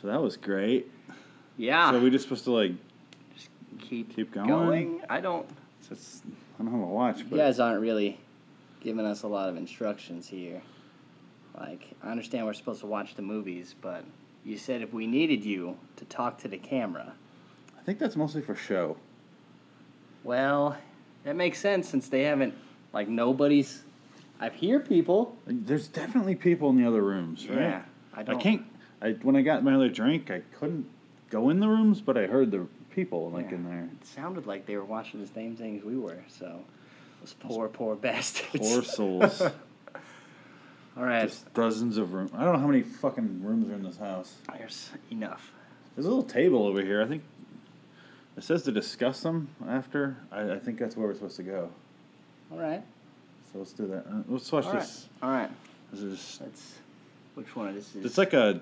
So that was great. Yeah. So we just supposed to like just keep keep going? I don't. It's, I don't have a to watch, You but guys aren't really giving us a lot of instructions here. Like, I understand we're supposed to watch the movies, but you said if we needed you to talk to the camera. I think that's mostly for show. Well, that makes sense since they haven't, like, nobody's. I hear people. There's definitely people in the other rooms, right? Yeah, I I don't. can't. I when I got my other drink, I couldn't go in the rooms, but I heard the people like Yeah. in there. It sounded like they were watching the same thing as we were, so. Those poor, poor bastards. Poor souls. All right. Just dozens of rooms. I don't know how many fucking rooms are in this house. There's enough. There's a little table over here. I think it says to discuss them after. I, I think that's where we're supposed to go. All right. So let's do that. Uh, let's watch All right. this. All right. This is Let's. Which one of this is? it's like a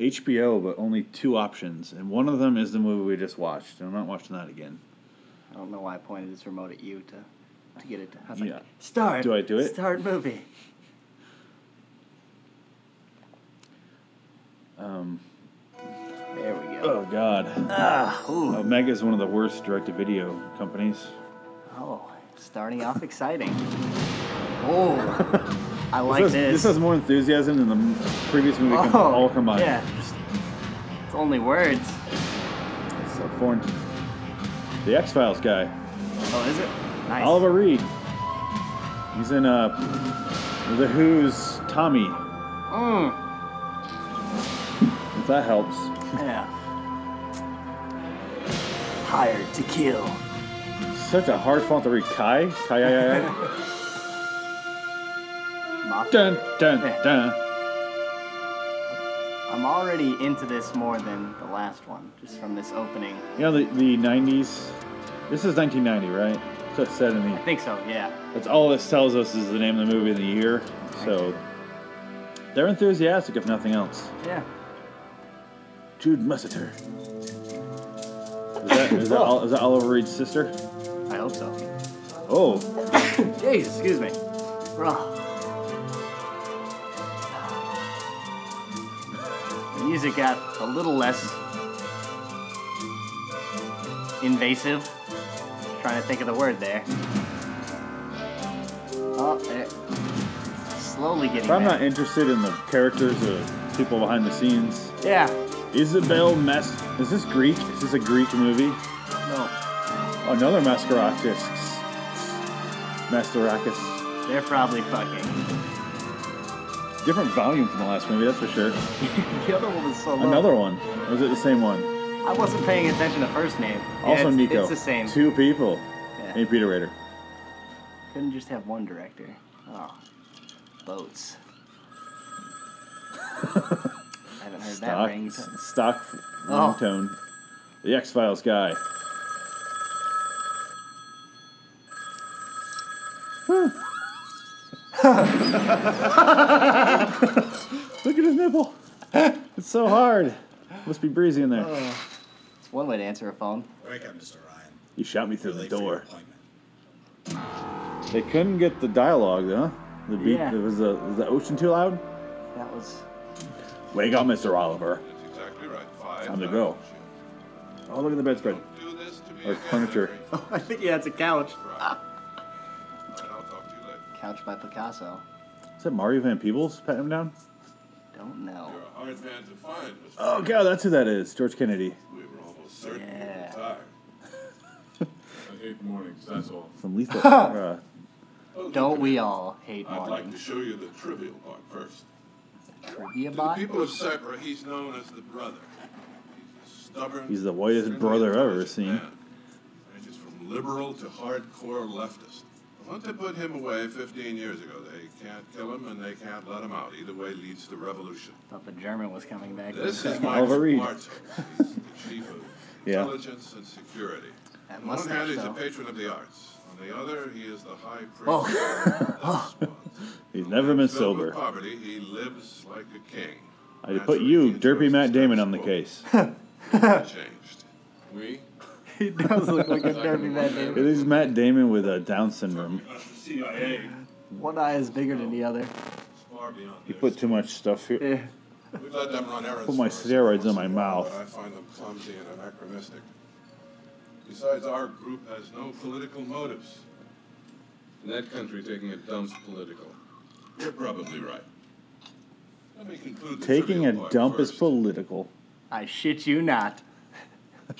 HBO, but only two options, and one of them is the movie we just watched. And I'm not watching that again. I don't know why I pointed this remote at you to to get it. To, I was Yeah. like, start. Do I do it? Start movie. Um, There we go. oh God. Ah, ooh. Omega is one of the worst direct-to-video companies. Oh, starting off exciting. Oh, I like this, this. has, this has more enthusiasm than the previous movie oh, all combined. Yeah. It's only words. It's So foreign. The X Files guy, Oh, is it? Nice. Oliver Reed. He's in uh, The Who's Tommy. Mm, If that helps. yeah. Hired to kill. Such a hard font to read. Kai. Kai. Dun dun dun. I'm already into this more than the last one, just from this opening. You know the the '90s. This is 1990, right? So it's set in the. I think so, yeah. That's all this tells us is the name of the movie and the year. So they're enthusiastic, if nothing else. Yeah. Jude Mussetter. Is that, is that, oh. Ol- is that Oliver Reed's sister? I hope so. Oh, Jeez, excuse me. Bro. Music got a little less invasive. Trying to think of the word there. Oh, there. Slowly getting if I'm not interested in the characters or people behind the scenes, Yeah. Isabel Mas. Is this Greek? Is this a Greek movie? No. Another Mascarakis. Masterakis. They're probably fucking. Different volume from the last movie, that's for sure. the other one was so low. Another one. Or was it the same one? I wasn't paying attention to first name. Yeah, Also it's, Nico. It's the same. Two people. Yeah. And Peter Rader. Couldn't just have one director. Oh, boats. I haven't heard that Stock, ring. stock Oh. ringtone. The X Files guy. Look at his nipple. It's so hard. Must be breezy in there. It's one way to answer a phone. Wake up, Mr. Ryan. You shot me through You're the late for your door. appointment. They couldn't get the dialogue, though. The beat. Yeah. Was the was the ocean too loud? That was. Wake up, Mr. Oliver. That's exactly right. Five Time to go. times, Oh, look at the bedspread. Jim. Do this to me Or again, furniture. Harry. I think yeah, it's a couch. Right. Couch by Picasso. Is that Mario Van Peebles patting him down? Don't know. You're a hard man to find, Mr. Oh, God, that's who that is. George Kennedy. We were almost certain you Yeah. were retired. I hate mornings, that's all. From Lethal. uh, Oh, Don't we all hate I'd like to show you the trivial part first. Trivia To the people of Cypher, he's known as the brother. He's a stubborn. He's the whitest brother I've ever seen. man. Ranges from liberal to hardcore leftist. Once they put him away 15 years ago, they can't kill him and they can't let him out. Either way leads to revolution. Thought the German was coming back. This is Oliver Michael Reed. He's the chief of Yeah. intelligence and security. That On one hand, mustache, he's a patron of the arts. On the other, he is the high priest. Oh. he's never been Filled with sober. poverty, he lives like a king. I put you, Derpy Matt Damon, on the case. Changed. We? He does look like a derby man. It is Matt Damon with a Down syndrome. CIA. One eye is bigger than the other. Far beyond He their put too much stuff here. Yeah. We let them run errands. Put my for us steroids once in my a while, mouth. but I find them clumsy and anachronistic. Besides, our group has no political motives. In that country, taking a dump's political. You're probably right. Let me conclude the Taking a part dump is first. political. I shit you not.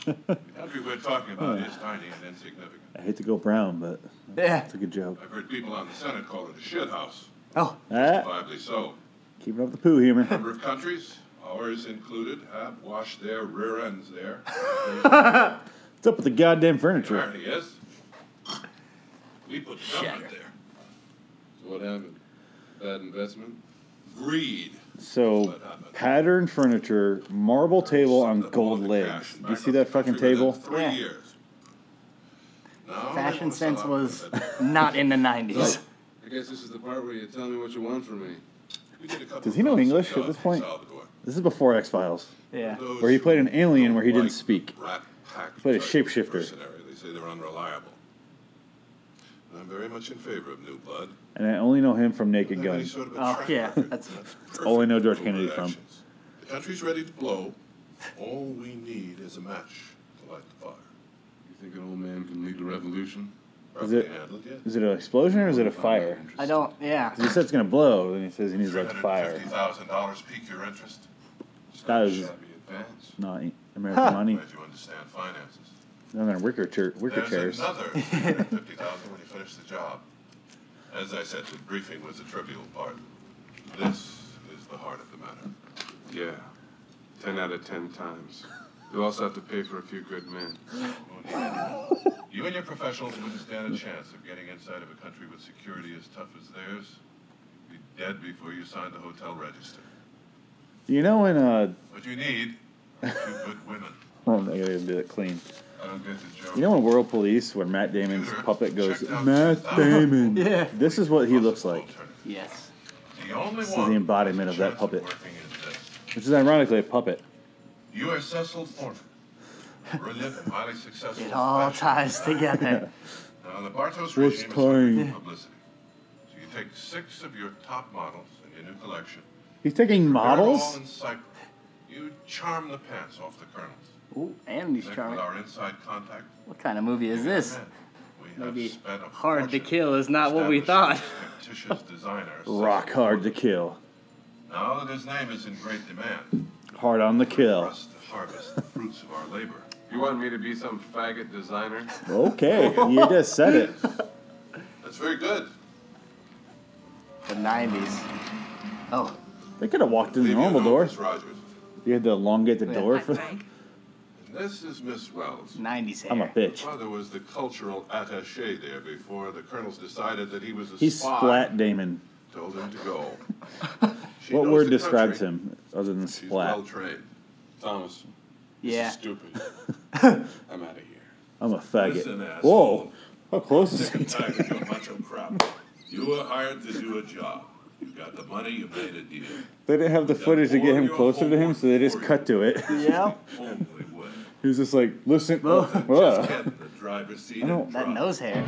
The country we're talking about is tiny and insignificant. I hate to go brown, but Yeah. it's a good joke. I've heard people on the Senate call it a shit house. Oh, Ah, Justifiably so. keeping up the poo humor. number of countries, ours included, have washed their rear ends there. What's up with the goddamn The furniture? irony is, we put the government there. So what happened? Bad investment? Greed. So, pattern furniture, marble table on Sucked up all gold legs. cash Do you see that fucking table? Three Yeah. years. Now fashion sense was not in the 90s. I guess this is the part where you tell me what you want from me. We did a couple Does he know English at this point? This is before X Files. Yeah. Where he played an alien where he didn't speak. Rat pack Played a shapeshifter. They say they're unreliable. I'm very much in favor of new blood. And I only know him from Naked Have any Gun. sort of a Oh, track yeah, record. that's- perfect all I know George for Kennedy overt from. actions. The country's ready to blow. All we need is a match to light the fire. You think an old man can lead a revolution? Is Roughly it- handled, yes. Is it an explosion or is it a fire? I don't, yeah. 'Cause he said it's gonna blow, and he says he needs like fire. $350,000 pique your interest? That is Shabby advance. not American money. Glad you understand finances. No, they're wicker, chair, wicker There's chairs. another 350000 when you finish the job. As I said, the briefing was a trivial part. This is the heart of the matter. Yeah. Ten out of ten times. You'll also have to pay for a few good men. You and your professionals wouldn't stand a chance of getting inside of a country with security as tough as theirs. You'd be dead before you signed the hotel register. You know when uh, What you need are two good women. oh, I gotta do it clean. I don't get the joke. You know in World Police when Matt Damon's puppet goes, Checked out Matt Damon. Yeah. This is what he looks like, Yes. The only This is one the embodiment with of that chance puppet. working is this. which is ironically a puppet. You are Cecil Thornton, brilliant and highly successful. It all fashion ties together. Now, the Bartos What's regime is hungry time? for publicity. So you take six of your top models in your new collection. He's taking They're all models. in Cyprus. You charm the pants off the colonels. Ooh, and he's Think charming. with our inside contact. What kind of movie is we this? have men. We have Maybe Hard to Kill is not what we thought. designer. Rock hard to kill. Now that his name is in great demand, Hard on the kill. us to harvest the fruits of our labor. You want me to be some faggot designer? Okay, you just said it. That's very good. The 90s. Oh, They could have walked in the Leave you normal note, door. Miss Rogers. You had to elongate the Yeah. door for. Frank. And this is Miss Wells. 90s hair. I'm a bitch. Father was the cultural attaché there before the colonels decided that he was a He's spy. splat Damon. Told him to go. She What knows word the describes country. him other than She's well splat? trained. Thomas. Yeah. This is stupid. I'm out of here. I'm a faggot. Listen, asshole. Whoa, how close is Sick he? and tired of your macho crap. You were hired to do a job. You got the money, you made a deal. They didn't have the footage to get him closer to him, so they just cut to it. Yep. Only way. He was just like, listen. Well, Just uh, get in the driver's seat I don't- and That drive. nose hair.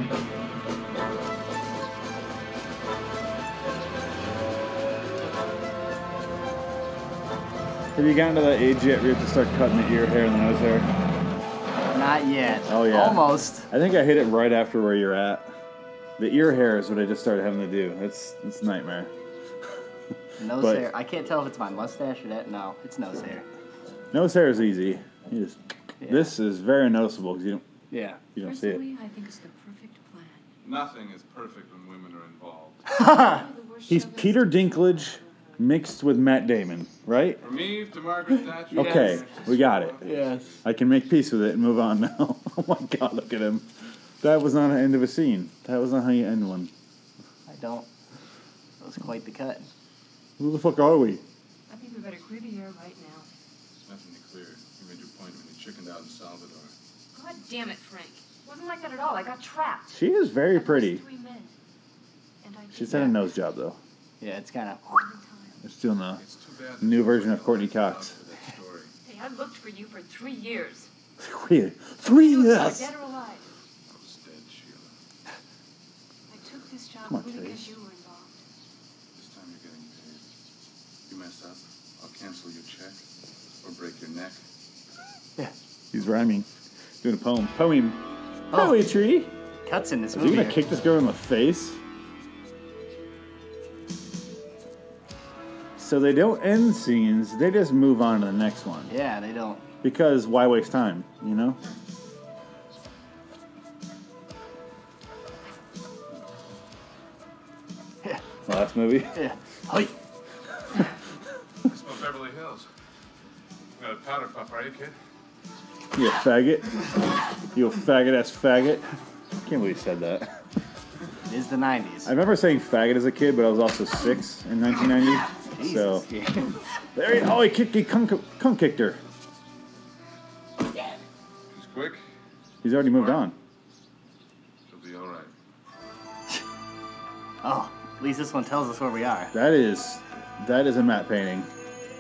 Have you gotten to that age yet where you have to start cutting the ear hair and the nose hair? Not yet. Oh, yeah. Almost. I think I hit it right after where you're at. The ear hair is what I just started having to do. It's it's a nightmare. Nose But- hair. I can't tell if it's my mustache or that. No, it's nose hair. Nose hair is easy. You just, Yeah. This is very noticeable because you don't Yeah. you don't see it. Personally, I think it's the perfect plan. Nothing is perfect when women are involved. One of the worst He's Peter Dinklage mixed with Matt Damon, right? From Eve to Margaret Thatcher. Okay, we got it. Yes. I can make peace with it and move on now. oh my god, look at him. That was not the end of a scene. That was not how you end one. I don't. That was quite the cut. Who the fuck are we? I think we better clear the air right now. There's nothing to clear. You made your point when you chickened out in Salvador. God damn it, Frank. It wasn't like that at all. I got trapped. She is very pretty. Three men. And I She's had a nose job though. Yeah, it's kind of. all the time. It's doing the It's too bad. New that version of Courtney weren't Cox. for that story. Hey, I looked for you for three years. three, three You were years. Dead or alive. I was dead, Sheila. I took this job Come on, only Terry. because you were involved. This time you're getting paid. You mess up, I'll cancel your check or break your neck. He's rhyming. Doing a poem. Poem. Oh. Poetry. Cuts in this Is he movie. gonna kick this girl in the face? So they don't end scenes, they just move on to the next one. Yeah, they don't. Because why waste time, you know? Yeah. Last movie? Yeah. Hi. It's about Beverly Hills. You got a powder puff, are you, kid? You faggot. You faggot ass faggot. Can't believe you said that. It is the 90s. I remember saying faggot as a kid, but I was also six in 1990. So Jesus. there he, oh, he kicked, he cum, cum kicked her. She's quick. He's already moved on. She'll be all right. oh, at least this one tells us where we are. That is, that is a matte painting.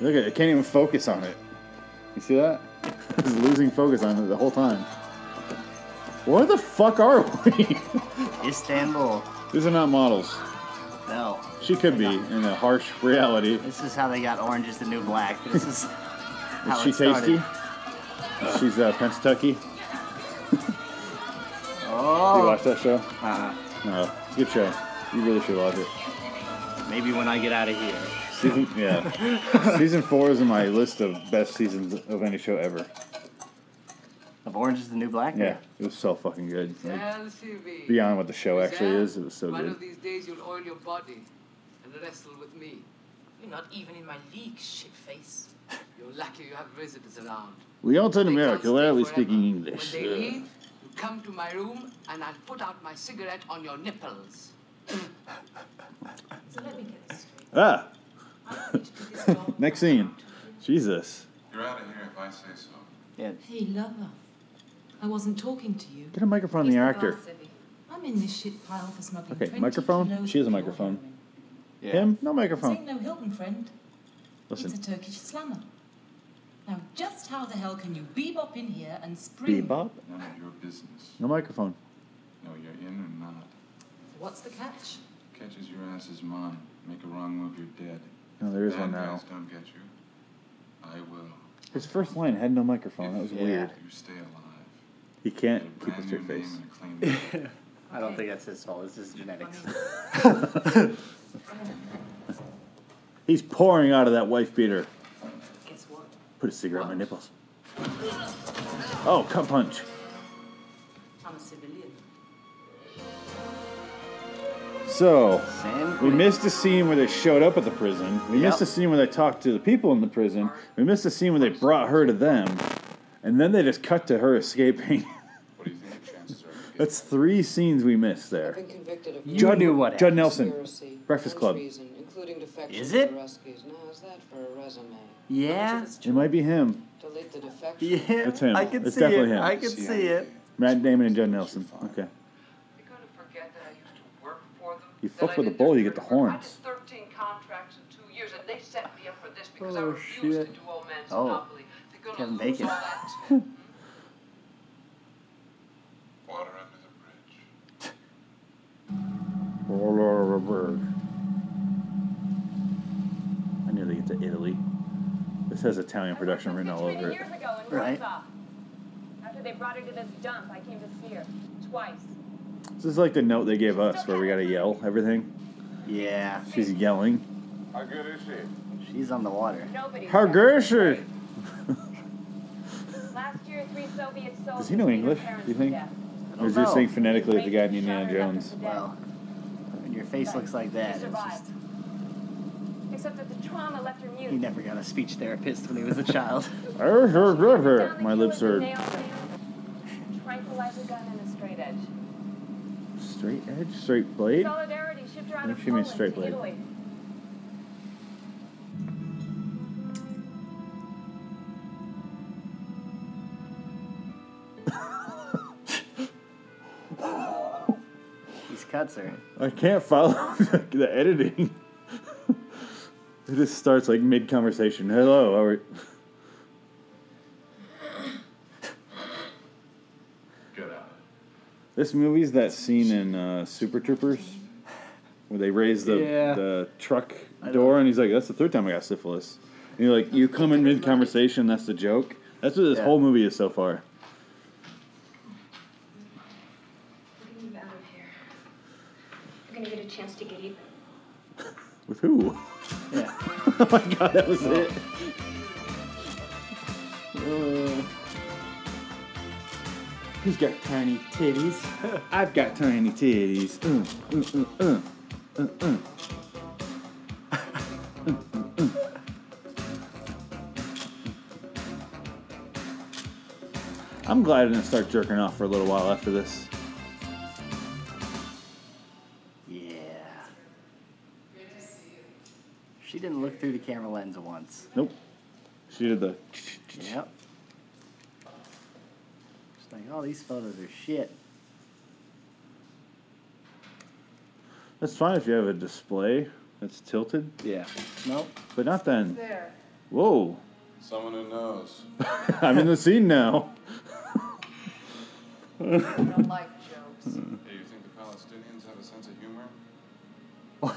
Look at it, it can't even focus on it. You see that? it's losing focus on it the whole time. Where the fuck are we? Istanbul. These are not models. No. She could be in a harsh reality. This is how they got Orange is the New Black. This is how Is she it started. tasty? She's uh, Pennsatucky. Do you Oh. watch that show? Uh, No, good show. You really should watch it. maybe when I get out of here. Season, yeah. Season four is in my list of best seasons of any show ever. Of Orange is the New Black? Yeah, it was so fucking good. Like, LCV. beyond what the show actually is, it was so One good. of these days you'll oil your body and wrestle with me. You're not even in my league, shitface. You're lucky you have visitors around. We all in They America can't rarely stay speaking. English. When they Ugh. leave, you come to my room and I'll put out my cigarette on your nipples. So let me get this straight. Ah, next scene. Jesus. You're out of here if I say so. Yeah. Hey, lover. I wasn't talking to you. Get a microphone on He's the the actor. I'm in this shit pile for smuggling Okay, 20 microphone? kilos She has a of microphone. heroin. yeah. Him? No This microphone. ain't no Hilton, friend. Listen. It's a Turkish slammer. Now, just how the hell can you bebop in here and spring? Bebop? None of your business. No microphone. No, you're in or not. What's the catch? Catches your ass is mine. Make a wrong move, you're dead. No, there is Bad one now. don't get you. I will. His first line had no microphone. That was Yeah. weird. You stay alive. He can't a keep a straight face. and a clean name. I don't think that's his fault. It's just genetics. He's pouring out of that wife beater. Guess what? Put a cigarette in my nipples. Oh, cut punch. So, we missed a scene where they showed up at the prison. We missed a scene where they talked to the people in the prison. We missed a scene where they brought her to them. And then they just cut to her escaping. What do you think the chances are? That's three scenes we missed there. been convicted of You Judd- knew what Judd. Nelson. Breakfast Club. treason, including Is it? the Ruskies. Now, is that for a resume? Yeah. It might be him. Delete the defection. Yeah. It's him. I can It's see definitely it. him. I can see it. Matt Damon and Judd Nelson. Okay. You're gonna forget that I used to work for them. You fuck with a bull, you get the horns. I did 13 contracts in two years, and they set me up for this because I Oh, refused shit. to do old man's Oh. monopoly. They're gonna Kevin lose Bacon. all that too. Mm-hmm. Water under the bridge. Roll over a bird. I knew they get to Italy. This has Italian production written all over it. years ago in Right. Warsaw. After they brought her to this dump, I came to see her twice. This is like the note they gave us where we gotta yell everything. Yeah. She's yelling. How good is she? She's on the water. Nobody. How good is she? Last year, three Soviet soldiers. Does he know English, parents do you to think? death. Or is he know. saying phonetically like the guy in Raped and Indiana shot her and Jones? her for dead. Well, when your face looks like that, it's just, Except that the trauma left her mute. he never got a speech therapist when he was a child. Down the My lips are Tranquilizer gun and a straight edge. Straight edge, straight blade. Solidarity shipped her out What of if she means straight blade? Italy. These cuts are. I can't follow the editing. it just starts like mid conversation. Hello, how are This movie's that scene in uh, Super Troopers where they raise the Yeah. the truck door and he's like, "That's the third time I got syphilis." you're like you come in mid conversation. That's the joke. That's what this Yeah. whole movie is so far. We're gonna move out of here. We're gonna get a chance to get even. With who? Yeah. oh my god, that was it. Uh, Who's got tiny titties? I've got tiny titties. Uh, uh, uh. I'm glad I didn't start jerking off for a little while after this. Yeah. She didn't look through the camera lens once. Nope. She did the. Yep. Just like, oh, these photos are shit. That's fine if you have a display that's tilted, Yeah. Nope. but not then. There. Whoa. Someone who knows. I'm in the scene now. I don't like jokes. Hey, you think the Palestinians have a sense of humor? What?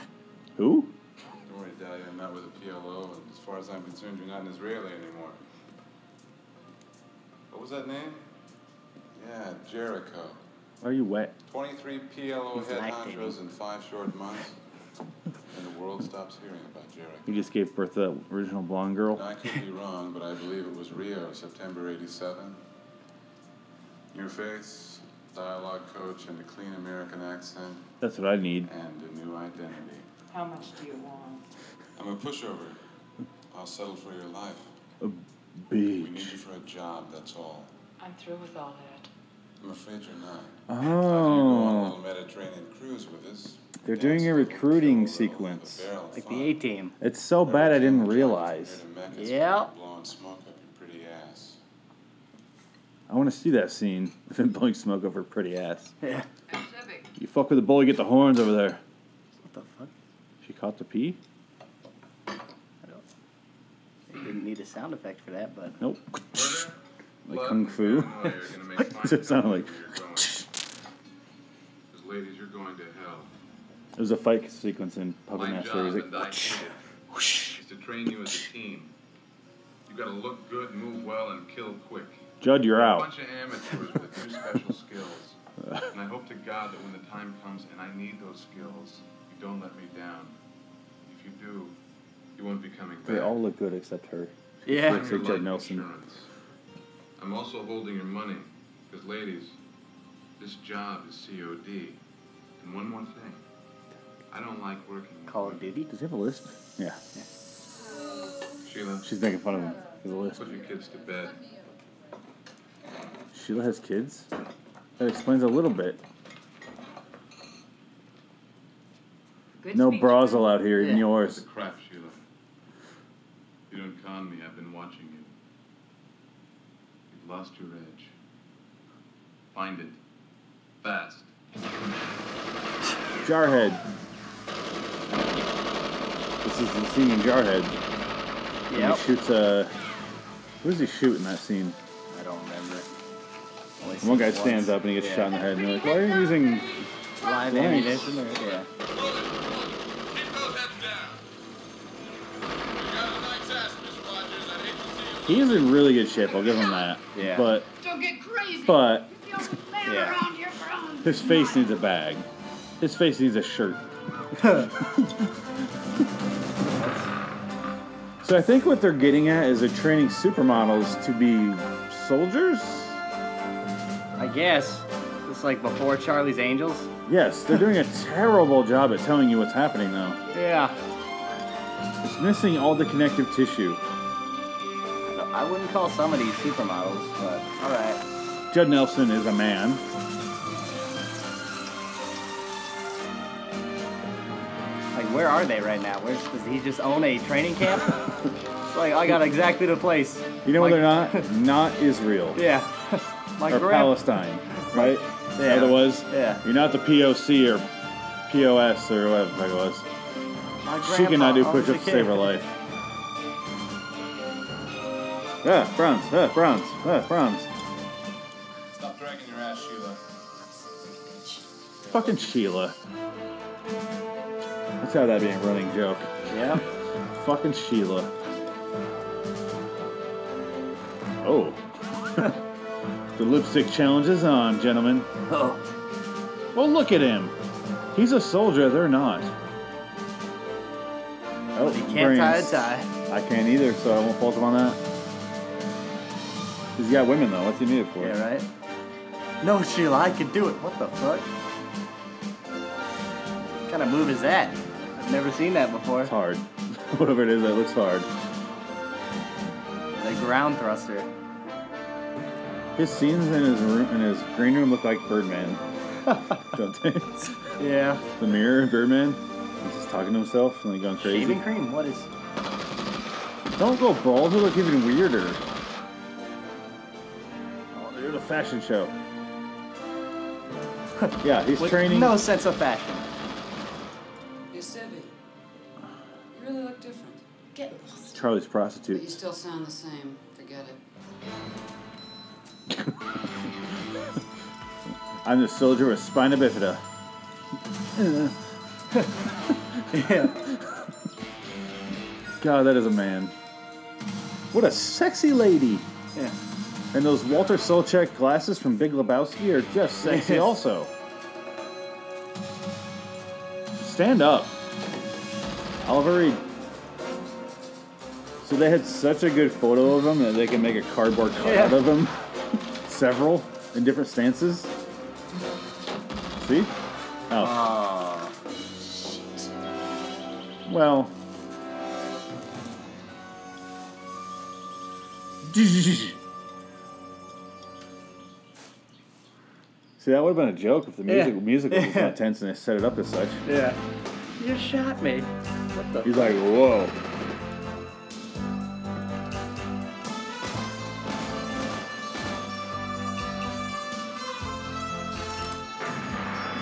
Who? Don't worry, Daddy. I met with a PLO, and as far as I'm concerned, you're not an Israeli anymore. What was that name? Yeah, Jericho. Are you wet? 23 PLO He's head lactating. honchos in five short months. and the world stops hearing about Jericho. You just gave birth to that original blonde girl. Now, I could be wrong, but I believe it was Rio, September 87. New face, dialogue coach, and a clean American accent, That's what I need. and a new identity. How much do you want? I'm a pushover. I'll settle for your life. A We need Beach. you for a job, that's all. I'm through with all that. I'm afraid you're not. Oh. After you go on a Oh. little Mediterranean cruise with us. They're doing a recruiting fill a sequence. Like fun. the A team. It's so Every bad I didn't realize. from here to Mecca, it's Yeah. Blowing smoke up your pretty ass. I want to see that scene. of him blowing smoke over her pretty ass. Yeah. You fuck with the bull, you get the horns over there. What the fuck? She caught the pee? I don't. Didn't need a sound effect for that, but Nope. Murder, Like blood, kung fu. and oil are gonna make fine It sounded like- wherever you're going. 'Cause ladies, you're going to hell. It was a fight sequence in Puppet Master. job, It was and I like, hate it, is to train you as a team. You gotta look good, move well, and kill quick. Judd, you're We're A bunch of amateurs with a few special skills. And I hope to God that when the time comes and I need those skills, you don't let me down. If you do, you won't be coming back. They all look good except her. yeah. Looks like Your Judd Nelson. insurance. I'm also holding your money, because ladies, this job is COD. And one more thing, I don't like working. with Call of women. Duty. Does he have a list? Yeah. Sheila, She's making fun of him for the list. put your kids to bed. Sheila has kids? That explains a little bit. Good No speech, bras allowed here, even Yeah. What's yours. the crap, Sheila? You don't con me. I've been watching you. You've lost your edge. Find it. Fast. Jarhead. This is the scene in Jarhead. When Yep. Uh, he shoots a. Who does he shoot in that scene? I don't remember. Only One guy it stands up and he gets Yeah. shot in the head, and they're like, "Why are you using?" Live ammunition or yeah. Keep those heads down. You got a nice ass, Miss Rogers. I hate to see you. He's in really good shape. I'll give him that. Yeah. But Don't get crazy. but don't lay Yeah. around here for his face needs a bag. His face needs a shirt. So I think what they're getting at is they're training supermodels to be soldiers. I guess. It's like before Charlie's Angels. Yes, they're doing a terrible job at telling you what's happening though. Yeah. It's missing all the connective tissue. I wouldn't call some of these supermodels, but all right. Judd Nelson is a man. Like, where are they right now? Where's does he just own a training camp? Like I got exactly the place. You know what Like- they're not? Not Israel. Yeah. My or grand- Palestine, right? Yeah. Otherwise, Yeah. you're not the POC or POS or whatever it was. My She cannot do push-ups to save her life. Ah, bronze, ah, bronze, ah, bronze. Stop dragging your ass, Sheila. Fucking Sheila. Let's have that be a running joke. Yeah. Fucking Sheila. Oh. the lipstick challenge is on, gentlemen. Oh. Well, look at him. He's a soldier, they're not. Oh, He can't tie a tie. I can't either, so I won't fault him on that. He's got women, though. What's he need it for? Yeah, right? No, Sheila, I could do it. What the fuck? What kind of move is that? I've never seen that before. It's hard. Whatever it is, that looks hard. The ground thruster. His scenes in his room, in his green room, look like Birdman. Don't they? Yeah. The mirror, Birdman. He's just talking to himself and like going crazy. Shaving cream? What is. Don't go bald. You look even weirder. They're the fashion show. yeah, he's With training. no sense of fashion. Hey, Sevi. You really look different. Get lost. Charlie's But you prostitute. still sound the same. Forget it. I'm the soldier with spina bifida. yeah. God, that is a man. What a sexy lady. Yeah. And those Walter Sobchak glasses from Big Lebowski are just sexy also. Stand up. Oliver Reed. So they had such a good photo of him that they can make a cardboard cutout Yeah. of him. Several in different stances. See? Oh. Ah. Aw. Well. See, that would have been a joke if the Yeah. music music was Yeah. tense and they set it up as such. Yeah. You shot me. What the He's like, whoa.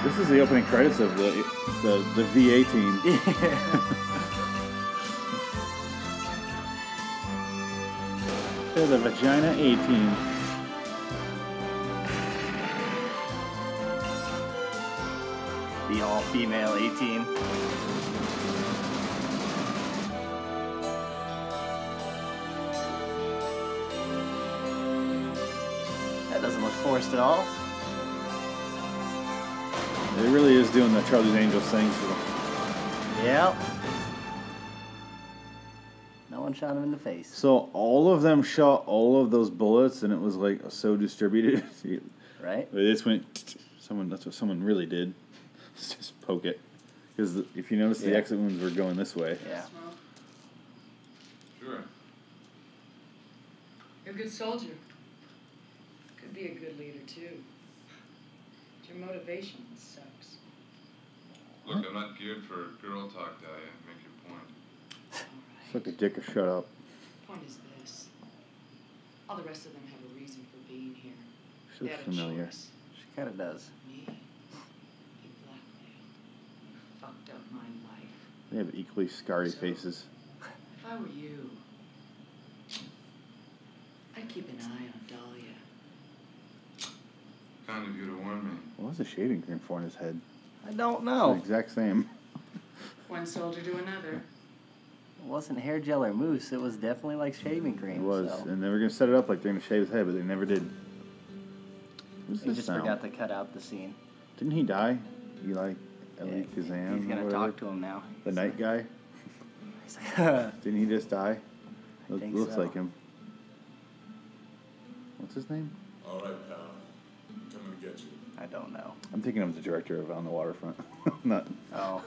This is the opening credits of the the, the VA team. They're the Vagina A team. The all female 18. That doesn't look forced at all. It really is doing the Charlie's Angels thing. So. Yep. No one shot him in the face. so all of them shot all of those bullets, and it was like so distributed. Right? They just went. Someone. That's what someone really did. Just poke it. Because if you notice, the Yeah. exit wounds were going this way. Yeah. Sure. You're a good soldier. Could be a good leader too. But your motivation sucks. Look, I'm not geared for girl talk, Dahlia. Make your point. Suck a dick or shut up. Point is this. All the rest of them have a reason for being here. She They looks had a familiar. choice. She kind of does. Me, be blackmailed. Fucked up my life. They have equally scarry faces. If I were you, I'd keep an eye on Dahlia. Kind of you to warn me. What was the shaving cream for in his head? I don't know. the exact same. One soldier to another. It wasn't hair gel or mousse. It was definitely like shaving cream. It was, So. and they were gonna set it up like they're gonna shave his head, but they never did. What's He this just sound? forgot to cut out the scene. Didn't he die? Eli, Eli Yeah, Kazan. He's gonna talk to him now. The night guy. He's like, Didn't he just die? Look, think looks so. like him. What's his name? All right, pal. I'm coming to get you. I don't know. I'm thinking of the director of On the Waterfront. Not, Oh,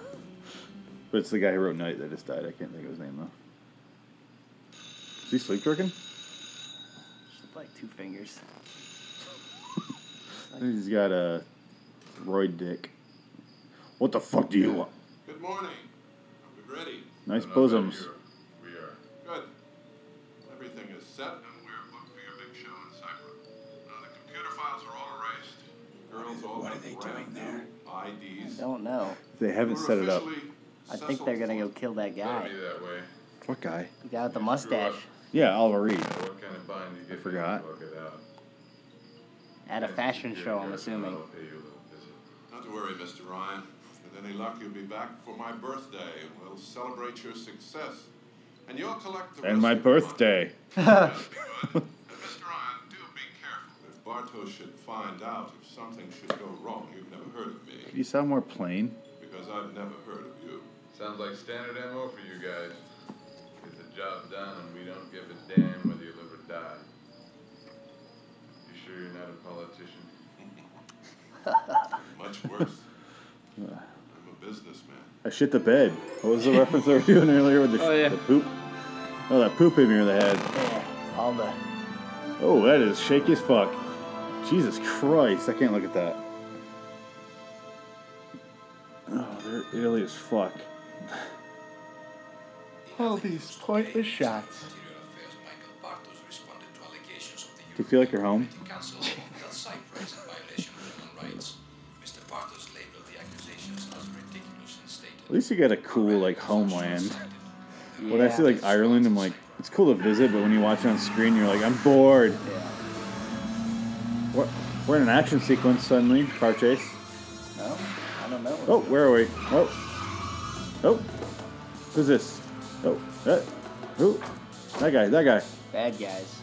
but it's the guy who wrote Night that just died. I can't think of his name though. Is he sleep working? just like two fingers. He's got a roid dick. What the fuck do you want? Good morning. Are we ready? Nice I don't know about bosoms. you. We are. Good. Everything is set and we're booked for your big show in Cypher. Now uh, the computer files are all erased. Girls all What are they brand doing new I IDs. don't know. They haven't We're set it up. I think they're gonna go kill that guy. that way. What guy? The guy with the mustache. Yeah, Oliver Reed. What kind of bind you get? forgot. Look it out. At a And fashion show, I'm assuming. will pay you a little visit. Not to worry, Mr. Ryan. With any luck, you'll be back for my birthday, and we'll celebrate your success. And you'll collect the And my of your money. birthday. Yes, good. And Mr. Ryan, Bartos should find out if something should go wrong, you've never heard of me. You sound more plain. Because I've never heard of you. Sounds like standard MO for you guys. Get the job done and we don't give a damn whether you live or die. You sure you're not a politician? Much worse. I'm businessman. I shit the bed. What was the reference they were doing earlier with the, Oh, yeah. the poop? Oh, that poop hit me in the head. Yeah, all the. Oh, that is shaky as fuck. Jesus Christ, I can't look at that. Oh, they're illy as fuck. All these pointless shots. Do you feel like you're home? At least you got a cool like homeland. When I see like Ireland, I'm like, it's cool to visit, but when you watch it on screen, you're like, I'm bored. What? We're in an action sequence suddenly. Car chase. No, I don't know. Oh, where are we? Oh, oh, who's this? Oh, that, who? That guy. That guy. Bad guys.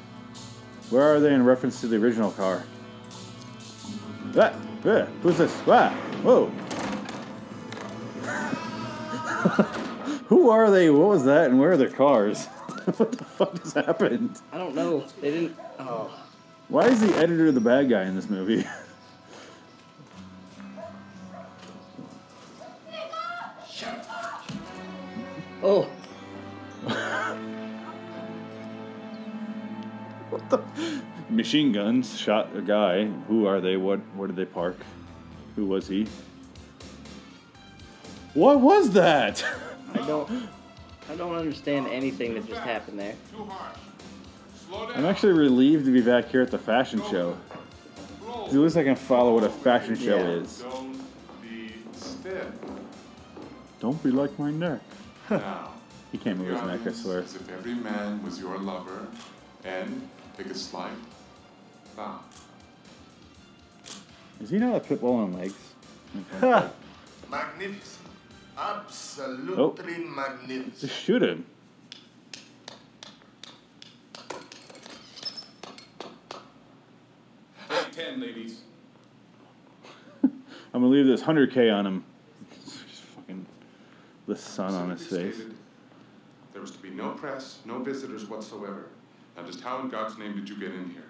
Where are they in reference to the original car? That. Yeah. Who's this? Ah. Whoa. Who are they? What was that? And where are their cars? what the fuck just happened? I don't know. They didn't. Oh. Why is the editor the bad guy in this movie? Oh. what the? Machine guns shot a guy. Who are they? What? Where did they park? Who was he? What was that? I don't. I don't understand anything that just happened there. I'm actually relieved to be back here at the fashion show. 'Cause At least I can follow what a fashion show Yeah. is. Don't be stiff. Don't be like my neck. Now, He can't move his neck, I swear. As if every man was your lover, and take a slight bow. Is he not a pit bull on legs? Magnificent. Absolutely oh. magnificent. Just shoot him. Take ten, ladies. I'm gonna leave this 100k on him. Just fucking the sun on his face. stated, There was to be no press, no visitors whatsoever. Now, just how in God's name did you get in here?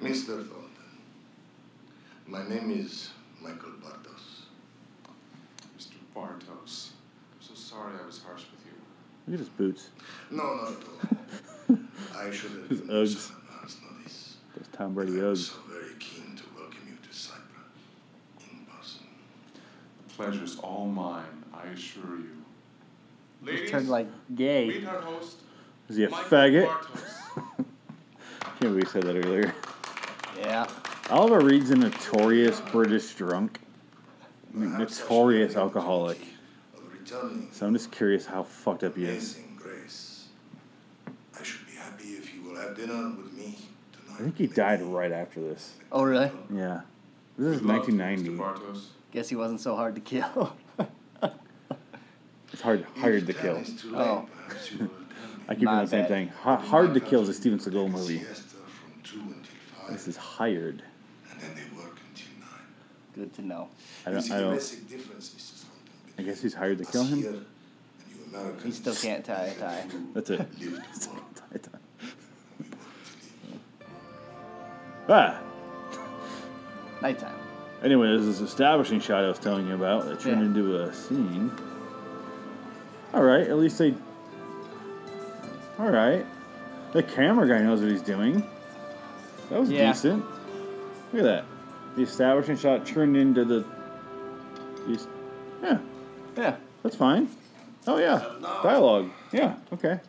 Mr. Thornton, my name is Michael Bartos. Mr. Bartos. I'm so sorry I was harsh with you. Look at his boots. No, not at all. I should have His given you Uggs. some advance notice. Those Tom Brady Uggs. So very keen to welcome you to Cyprus in person. Pleasure's all mine, I assure you. Ladies, turned like gay. meet our host, Is he a Michael faggot? Can't believe we said that earlier. Yeah. Oliver Reed's a notorious British drunk. Notorious alcoholic. So I'm just curious how fucked up he is. grace. I should be happy if you will have dinner with me I think he died right after this. Oh really? Yeah. This is Good luck 1990. Mr. Bartos. Guess he wasn't so hard to kill. It's hard, hired to kill. It's too oh. late. Oh. Perhaps you will tell me. I keep doing My the same bad. thing. Ha- hard to kill is a Steven Seagal movie. Siesta from two until five, This is hired. and then they work until nine. Good to know. I don't. see I don't. basic difference, Mr. Thornton, I guess he's hired to kill him. and you Americans. He still can't tie a tie. That's it. Live to work. ah. Nighttime. Anyway, there's this establishing shot I was telling you about that turned Yeah. into a scene. All right, at least they. All right, the camera guy knows what he's doing. That was Yeah. decent. Look at that. The establishing shot turned into the. These, yeah, Yeah. that's fine. Oh yeah, dialogue. Yeah, okay.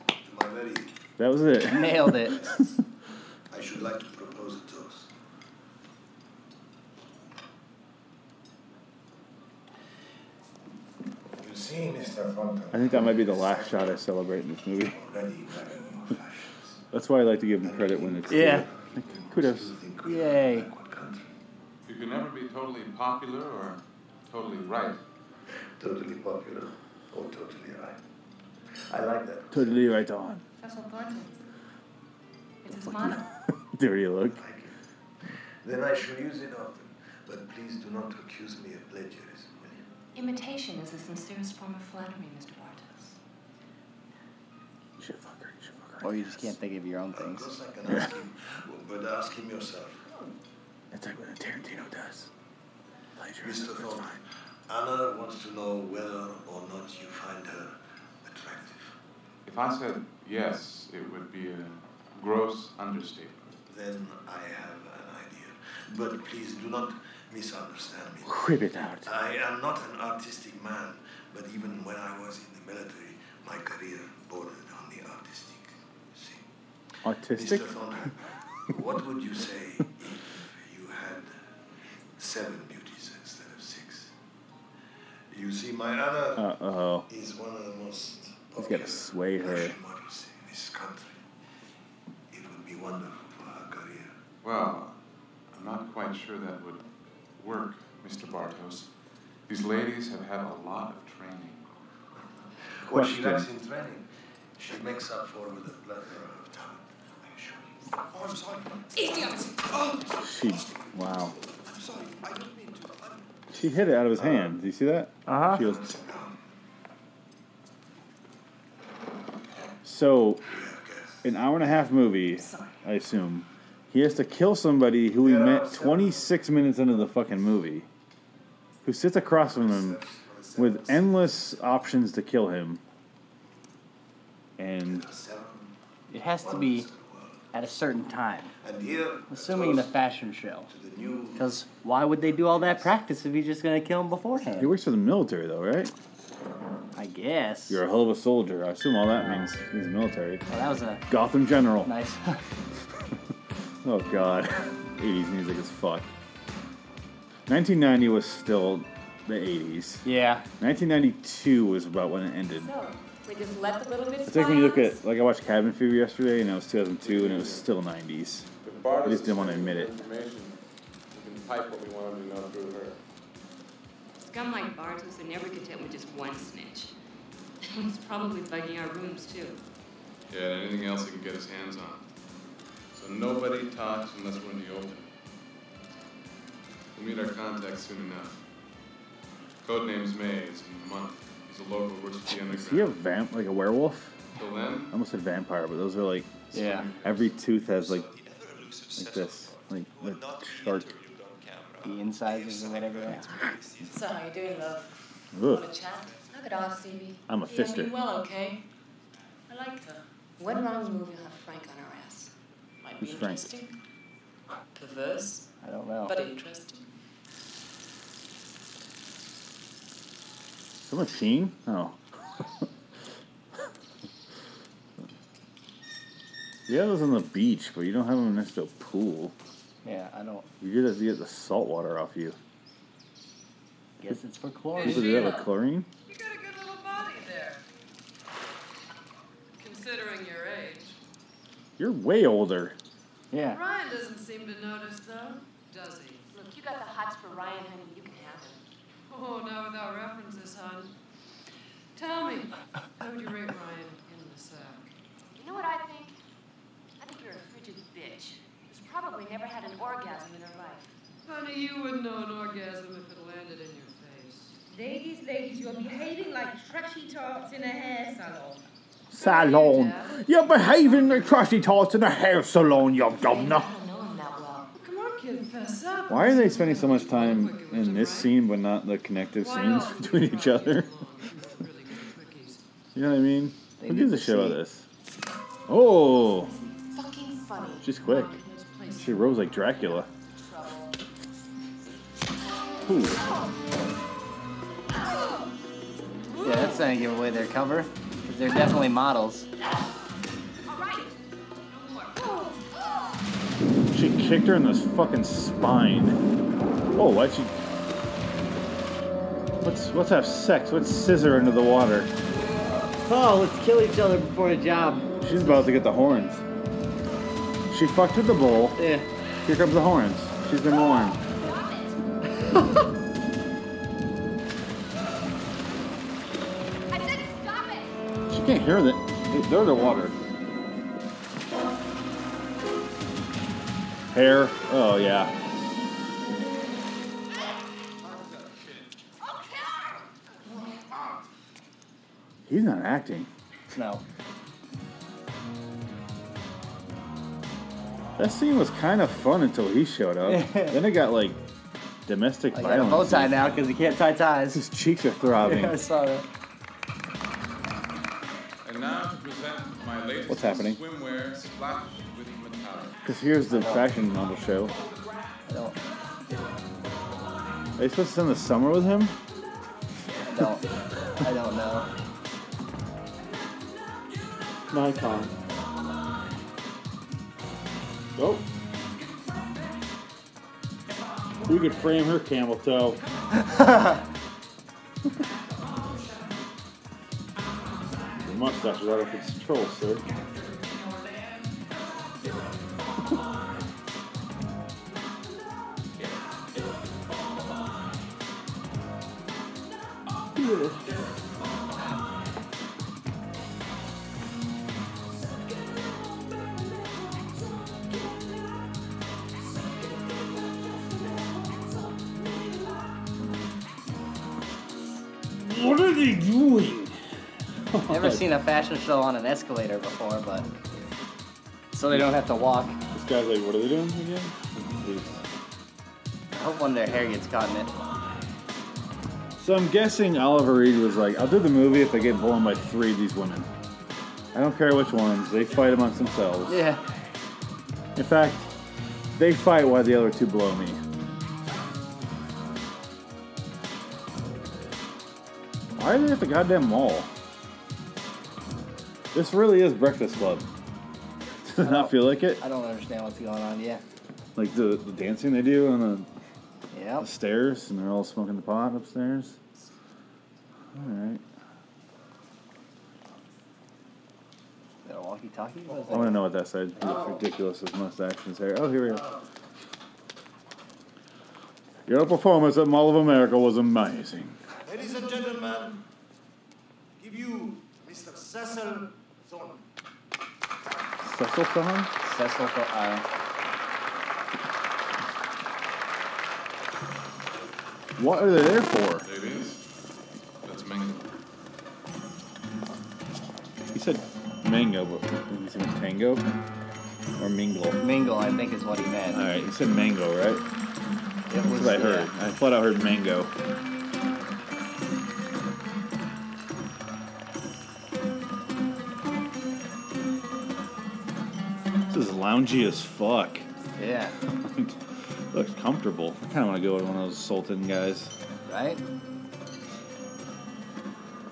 My very, That was it. Nailed it. I should like to propose a toast. You see, Mr. Thornton, I think that might be the last shot I celebrate in this movie. already wearing your fashions. That's why I like to give him credit when it's. Yeah. kudos. You think we Yay. like what country? You can never be totally popular or totally right. Totally popular or totally right. I like that. Totally right on. Professor Thornton. It is an honor. Dirty look. then I shall use it often. But please do not accuse me of plagiarism, will you? Imitation is the sincerest form of flattery, Mr. Bartos. You should fuck her, you should fuck her. Or you just can't think of your own uh, things. Of course I can ask him, but ask him yourself. That's like what a Tarantino does. Mr. Thorne, Anna wants to know whether or not you find her attractive. If I said yes, it would be a gross understatement. Then I have an idea. But please do not misunderstand me. Whip it out. I am not an artistic man, but even when I was in the military, my career bordered on the artistic. Autistic? Mr. Thornton, what would you say if you had seven beauties instead of six? You see, my Anna Uh oh. is one of the most He's got to sway her. models in this country. It would be wonderful for her career. Well, I'm not quite sure that would work, Mr. Bartos. These ladies have had a lot of training. What she Question. lacks in training, she makes up for with a plethora of talent. I assure you. Oh, I'm sorry. Idiot! Oh, She. Wow. I'm sorry. I don't mean to. I'm... She hit it out of his hand. Do you see that? Uh-huh. She goes. So, an hour and a half movie, I assume. He has to kill somebody who he met 26 minutes into the fucking movie, who sits across from him with endless options to kill him. And It has to be at a certain time. And here, Assuming the fashion show. Because why would they do all that practice if you're just gonna kill him beforehand? he works for the military, though, right? I guess. You're a hell of a soldier. I assume all that means he's military. Well, that was a Gotham General. nice. Oh god. 80s music is fuck. 1990 was still the 80s. yeah. 1992 was about when it ended. So, we just let the little bits It's like when you look fly. at, like I watched Cabin Fever yesterday and it was 2002 and it was still 90s. I just didn't want to admit it. Information, we can pipe what we want to know through her. Scum like Bartos are never content with just one snitch. He's probably bugging our rooms too. Yeah, and anything else he can get his hands on. So nobody talks unless we're in the open. We'll meet our contact soon enough. Codename's Maze, in a month. He's a local, works for the underground. Is he a vamp, like a werewolf? Till then, I almost said vampire, but those are like, Yeah. every tooth has like, like this, like, like shark. The incisors or whatever. they are. So, how you doing, love? Ugh. Want to chat? Knock it off, Stevie. I'm a Yeah, I fister. mean, well, okay. I like her. When wrong move, you'll have Frank on our ass. Might be Who's Frank? interesting. Perverse, I don't know. but interesting. Is that machine? Oh. you have those on the beach, but you don't have them next to a pool. Yeah, I don't. You get, to get the salt water off you. Guess it's for chlorine. People do that with chlorine? You got a good little body there. Considering your age. You're way older. Yeah. Ryan doesn't seem to notice, though, does he? Look, you got the hots for Ryan, honey. You can have him. Oh, not without references, hon. Tell me, how would you rate Ryan in the sack? You know what I think? I think you're a frigid bitch who's probably never had an orgasm in her life. Honey, you wouldn't know an orgasm if it landed in your face. Ladies, ladies, you're behaving like trashy tarts in a hair salon. Salon. You're behaving like trashy tarts in a hair salon, you governor. I don't know him that well. Come on, kid, fess up. Why are they spending so much time in this scene but not the connective scenes between each other? you know what I mean? They Who need gives a shit about this? Oh, Fucking funny. she's quick. She rose like Dracula. Ooh. Yeah, that's not gonna give away their cover. 'cause they're definitely models. Kicked her in the fucking spine. Oh, why'd she? Let's let's have sex. Let's scissor into the water. Oh, let's kill each other before the job. She's about to get the horns. She fucked with the bull. Yeah. Here comes the horns. She's been warned. I said stop it! She can't hear that. They're the water. hair. Oh, yeah. He's not acting. No. That scene was kind of fun until he showed up. then it got like domestic I got a bow tie now because he can't tie ties. His cheeks are throbbing. Yeah, I saw that. And now to present my latest What's happening? swimwear splash because here's the fashion model show. I don't. Are you supposed to spend the summer with him? I don't. I don't know. Nikon. Oh. We could frame her camel toe. the mustache is out of control, sir. What are they doing? Never seen a fashion show on an escalator before, but so they don't have to walk. This guy's like, what are they doing again? I hope one of their hair gets caught in it. So I'm guessing Oliver Reed was like, I'll do the movie if they get blown by three of these women. I don't care which ones. They fight amongst themselves. Yeah. In fact, they fight while the other two blow me. Why are they at the goddamn mall? This really is Breakfast Club. Does it not feel like it? I don't understand what's going on. Yeah. Like the, the dancing they do on the, Yeah. the stairs, and they're all smoking the pot upstairs. All right. Is that a walkie-talkie? What is I want to know what that said. He looks ridiculous with mustache and his hair. Oh, here we go. Your performance at Mall of America was amazing. Ladies and gentlemen, give you Mr. Cecil Thorne. Cecil Thorne? Cecil for uh, What are they there for? Ladies, that's Mingo. He said mango, but he said tango or mingle. Mingle, I think, is what he meant. All right, he said mango, right? It That's was, what I heard. yeah. Uh, I thought I heard mango. This is loungy as fuck. Yeah. Looks comfortable. I kind of want to go with one of those Sultan guys. Right?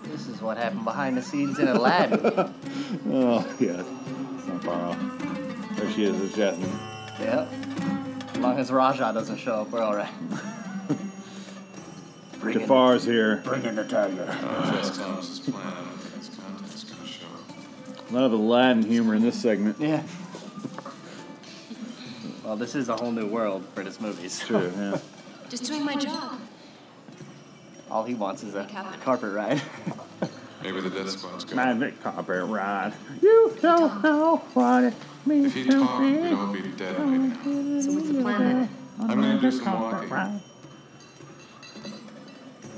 This is what happened behind the scenes in Aladdin. Oh, yeah. It's not far off. There she is. There's Jasmine. yep. As long as Raja doesn't show up, we're all right. Bring in- Jafar's here. Bring in the tiger. Uh, that's Thomas's plan. I don't think his contact's gonna show up. A lot of Aladdin humor in this segment. Yeah. Well, this is a whole new world for this movie. So True, yeah. Just doing my job. all he wants is a Cabin. carpet ride. Maybe the death squad's going. Magic carpet ride. You don't know what it means If he to talked, be we'd all be dead right now. So what's the plan? I'm gonna do some walking. ride.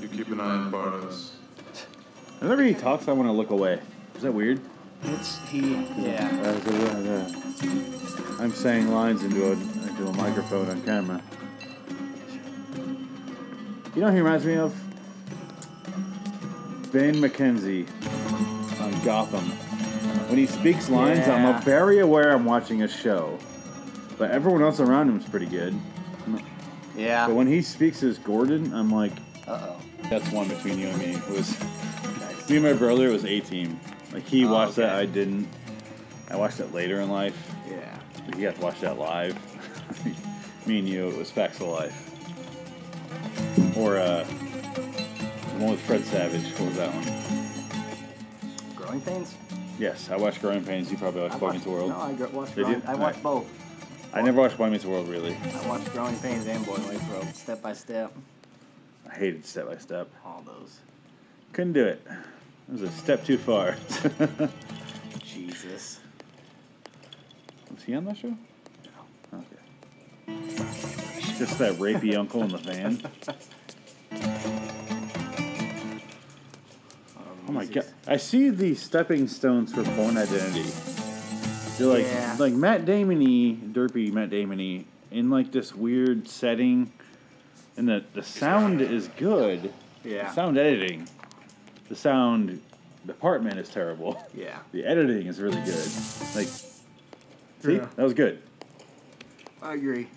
You keep an eye on Bartos. Whenever he talks, I want to look away. Is that weird? It's he. Yeah. I'm saying lines into a into a microphone on camera. You know who he reminds me of? Ben McKenzie on Gotham. When he speaks lines, Yeah. I'm very aware I'm watching a show. But everyone else around him is pretty good. Yeah. But when he speaks as Gordon, I'm like, Uh oh. that's one between you and me. It was me and my brother. It was A Team. Like he Oh, watched that. I didn't. I watched it later in life. Yeah. You got to watch that live. Me and you, it was Facts of Life. Or uh, the one with Fred Savage. What was that one? Growing pains. Yes, I watched Growing Pains. You probably watched Boy Meets World. No, I gr- watched. Did Growing? I watched Alright. both. I never watched Boy Meets World really. I watched Growing Pains and Boy Meets World, step by step. I hated Step by Step. All those. Couldn't do it. It was a step too far. Jesus. Was he on that show? No. Okay. Just that rapey uncle in the van. Um, oh my god! I see the stepping stones for Bourne Identity. They're like Yeah. like Matt Damon-y, derpy Matt Damon-y, in like this weird setting, and the the sound is good. Yeah. The sound editing, the sound department is terrible. Yeah. The editing is really good. Like, see, Yeah. that was good. I agree.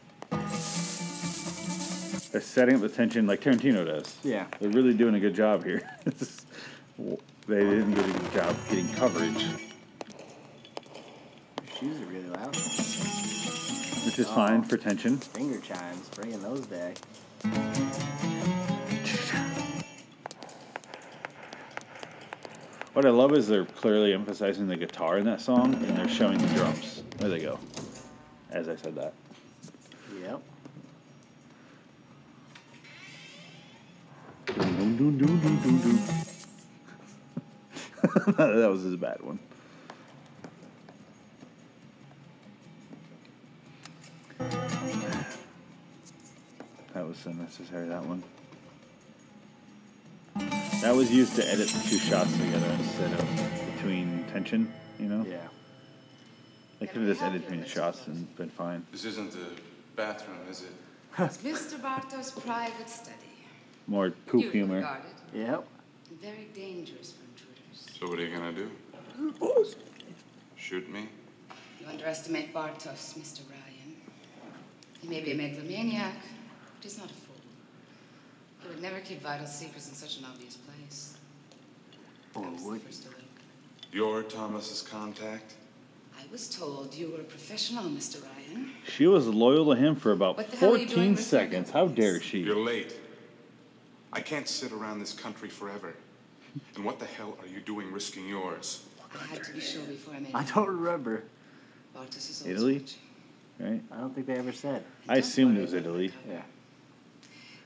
They're setting up the tension like Tarantino does. Yeah. They're really doing a good job here. they didn't do a good job getting coverage, Shoes are really loud. which is oh. fine for tension. Finger chimes, bringing those back. What I love is they're clearly emphasizing the guitar in that song, and they're showing the drums. There they go. As I said that. Yep. That was a bad one. That was unnecessary, that one. That was used to edit the two shots together instead of between tension, you know? Yeah. They could have just edited between shots and been fine. This isn't the bathroom, is it? It's Mr. Bartos' private study. More poop You humor. regard it Yep. Very dangerous for intruders. So what are you gonna do? Shoot me? You underestimate Bartos, Mr. Ryan. He may be a megalomaniac, but he's not a fool. He would never keep vital secrets in such an obvious place. Or That was the would first alert. You're Thomas's contact? I was told you were a professional, Mr. Ryan. She was loyal to him for about What the hell are you 14 doing with your seconds. How dare she? You're late. I can't sit around this country forever. And what the hell are you doing risking yours? I had to be sure before I made I don't remember. Bartos is always Italy? watching. Right? I don't think they ever said. I assumed it was Italy. Yeah.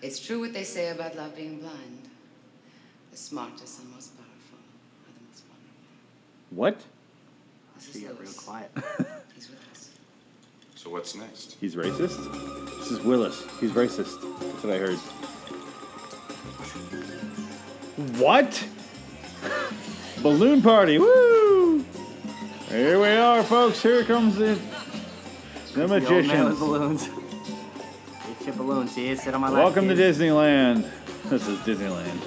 It's true what they say about love being blind. The smartest and most powerful are the most vulnerable. What? This She is got real quiet. He's with us. So what's next? He's racist? This is Willis. He's racist. That's what I heard. What? Balloon party. Woo! Here we are, folks. Here comes the, the The old man with balloons. Get your balloons. See, on my lap. Welcome to. Disneyland. This is Disneyland.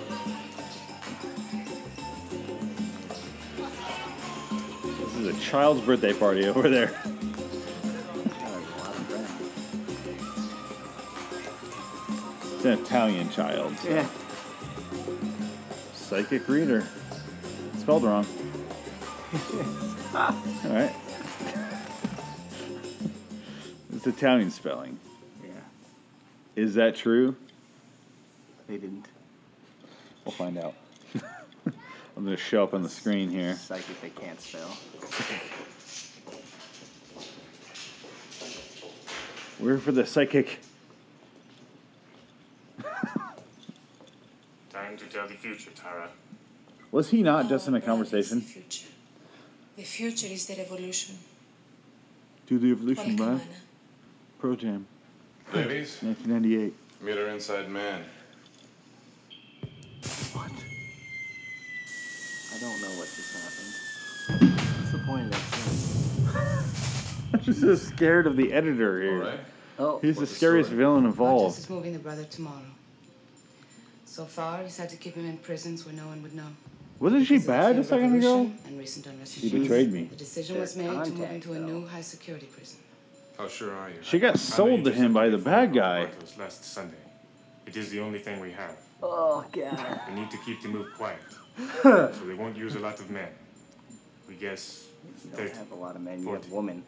This is a child's birthday party over there. It's an Italian child. so- Yeah. Psychic reader. Spelled wrong. All right. It's Italian spelling. Yeah. Is that true? They didn't. We'll find out. I'm going to show up on the screen here. Psychic they can't spell. We're for the psychic. Time to tell the future, Tara. Was he not just in a conversation? The future the future is the revolution. Do the evolution, man. Pearl Jam. Ladies, 1998. meet our inside man. What? I don't know what just happened. What's the point of that scene? I'm just scared of the editor here. All right. Oh. He's the the scariest story? villain Bartos involved. is moving the brother tomorrow. So far, he's had to keep him in prisons where no one would know. Wasn't she Because of the bad a second ago? revolution And recent unrest. She betrayed me. The decision was made to move him to a new high security prison. How sure are you? She got sold to him by the bad guy. Last Sunday. It is the only thing we have. Oh, God. We need to keep the move quiet, so they won't use a lot of men. We guess You that don't have a lot of men, you have women.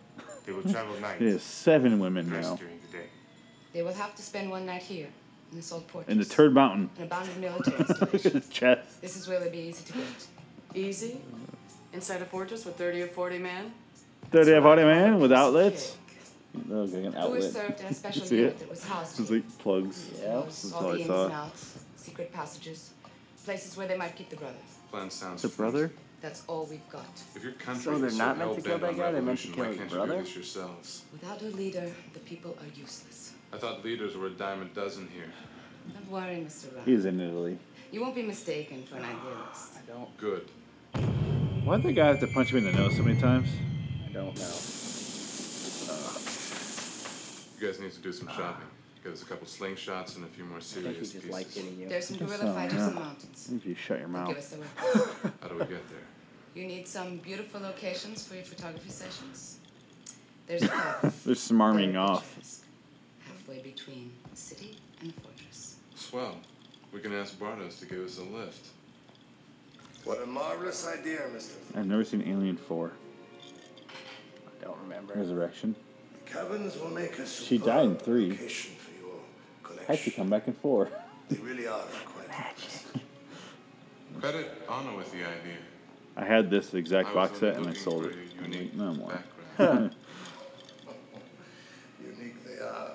they will travel night, It is seven women now. during the day. They will have to spend one night here, in this old fortress. In the Turd Mountain. An abandoned military Look at installation. his chest. This is where it'll be easy to get. Easy? Inside a fortress with 30 or 40 men? 30 or 40 men with outlets? Look like an Who outlet. is served in a special See unit it? that was housed It's here. like plugs. Knows That's all all the I ins saw. and outs, secret passages, places where they might keep the brother. Plan sounds The brother? That's all we've got. If your country So they're is not so meant to kill hell-bent that on guy, they're meant to revolution, kill why his can't brother? you do this yourselves? Without a leader, the people are useless. I thought leaders were a dime a dozen here. Don't worry, Mr. Ryan. He's in Italy. You won't be mistaken for an idealist. I don't. Good. Why'd the guy have to punch him in the nose so many times? I don't know. You guys need to do some shopping. Get us a couple slingshots and a few more I think serious he just pieces. liked hitting you. There's some Guess guerrilla so, fighters yeah. in the mountains. If you shut your Give mouth. us the weapons. How do we get there? You need some beautiful locations for your photography sessions. There's a cabin They're smarming off. halfway between city and fortress. Swell. We can ask Bartos to give us a lift. What a marvelous idea, Mr. I've never seen Alien 4. I don't remember. Resurrection. Cabins will make a She died in 3. location for your Had to come back in 4. They really are quite impressive. Credit Anna with the idea. I had this exact box set and I sold it. a I'm unique like, no more. background. Unique they are.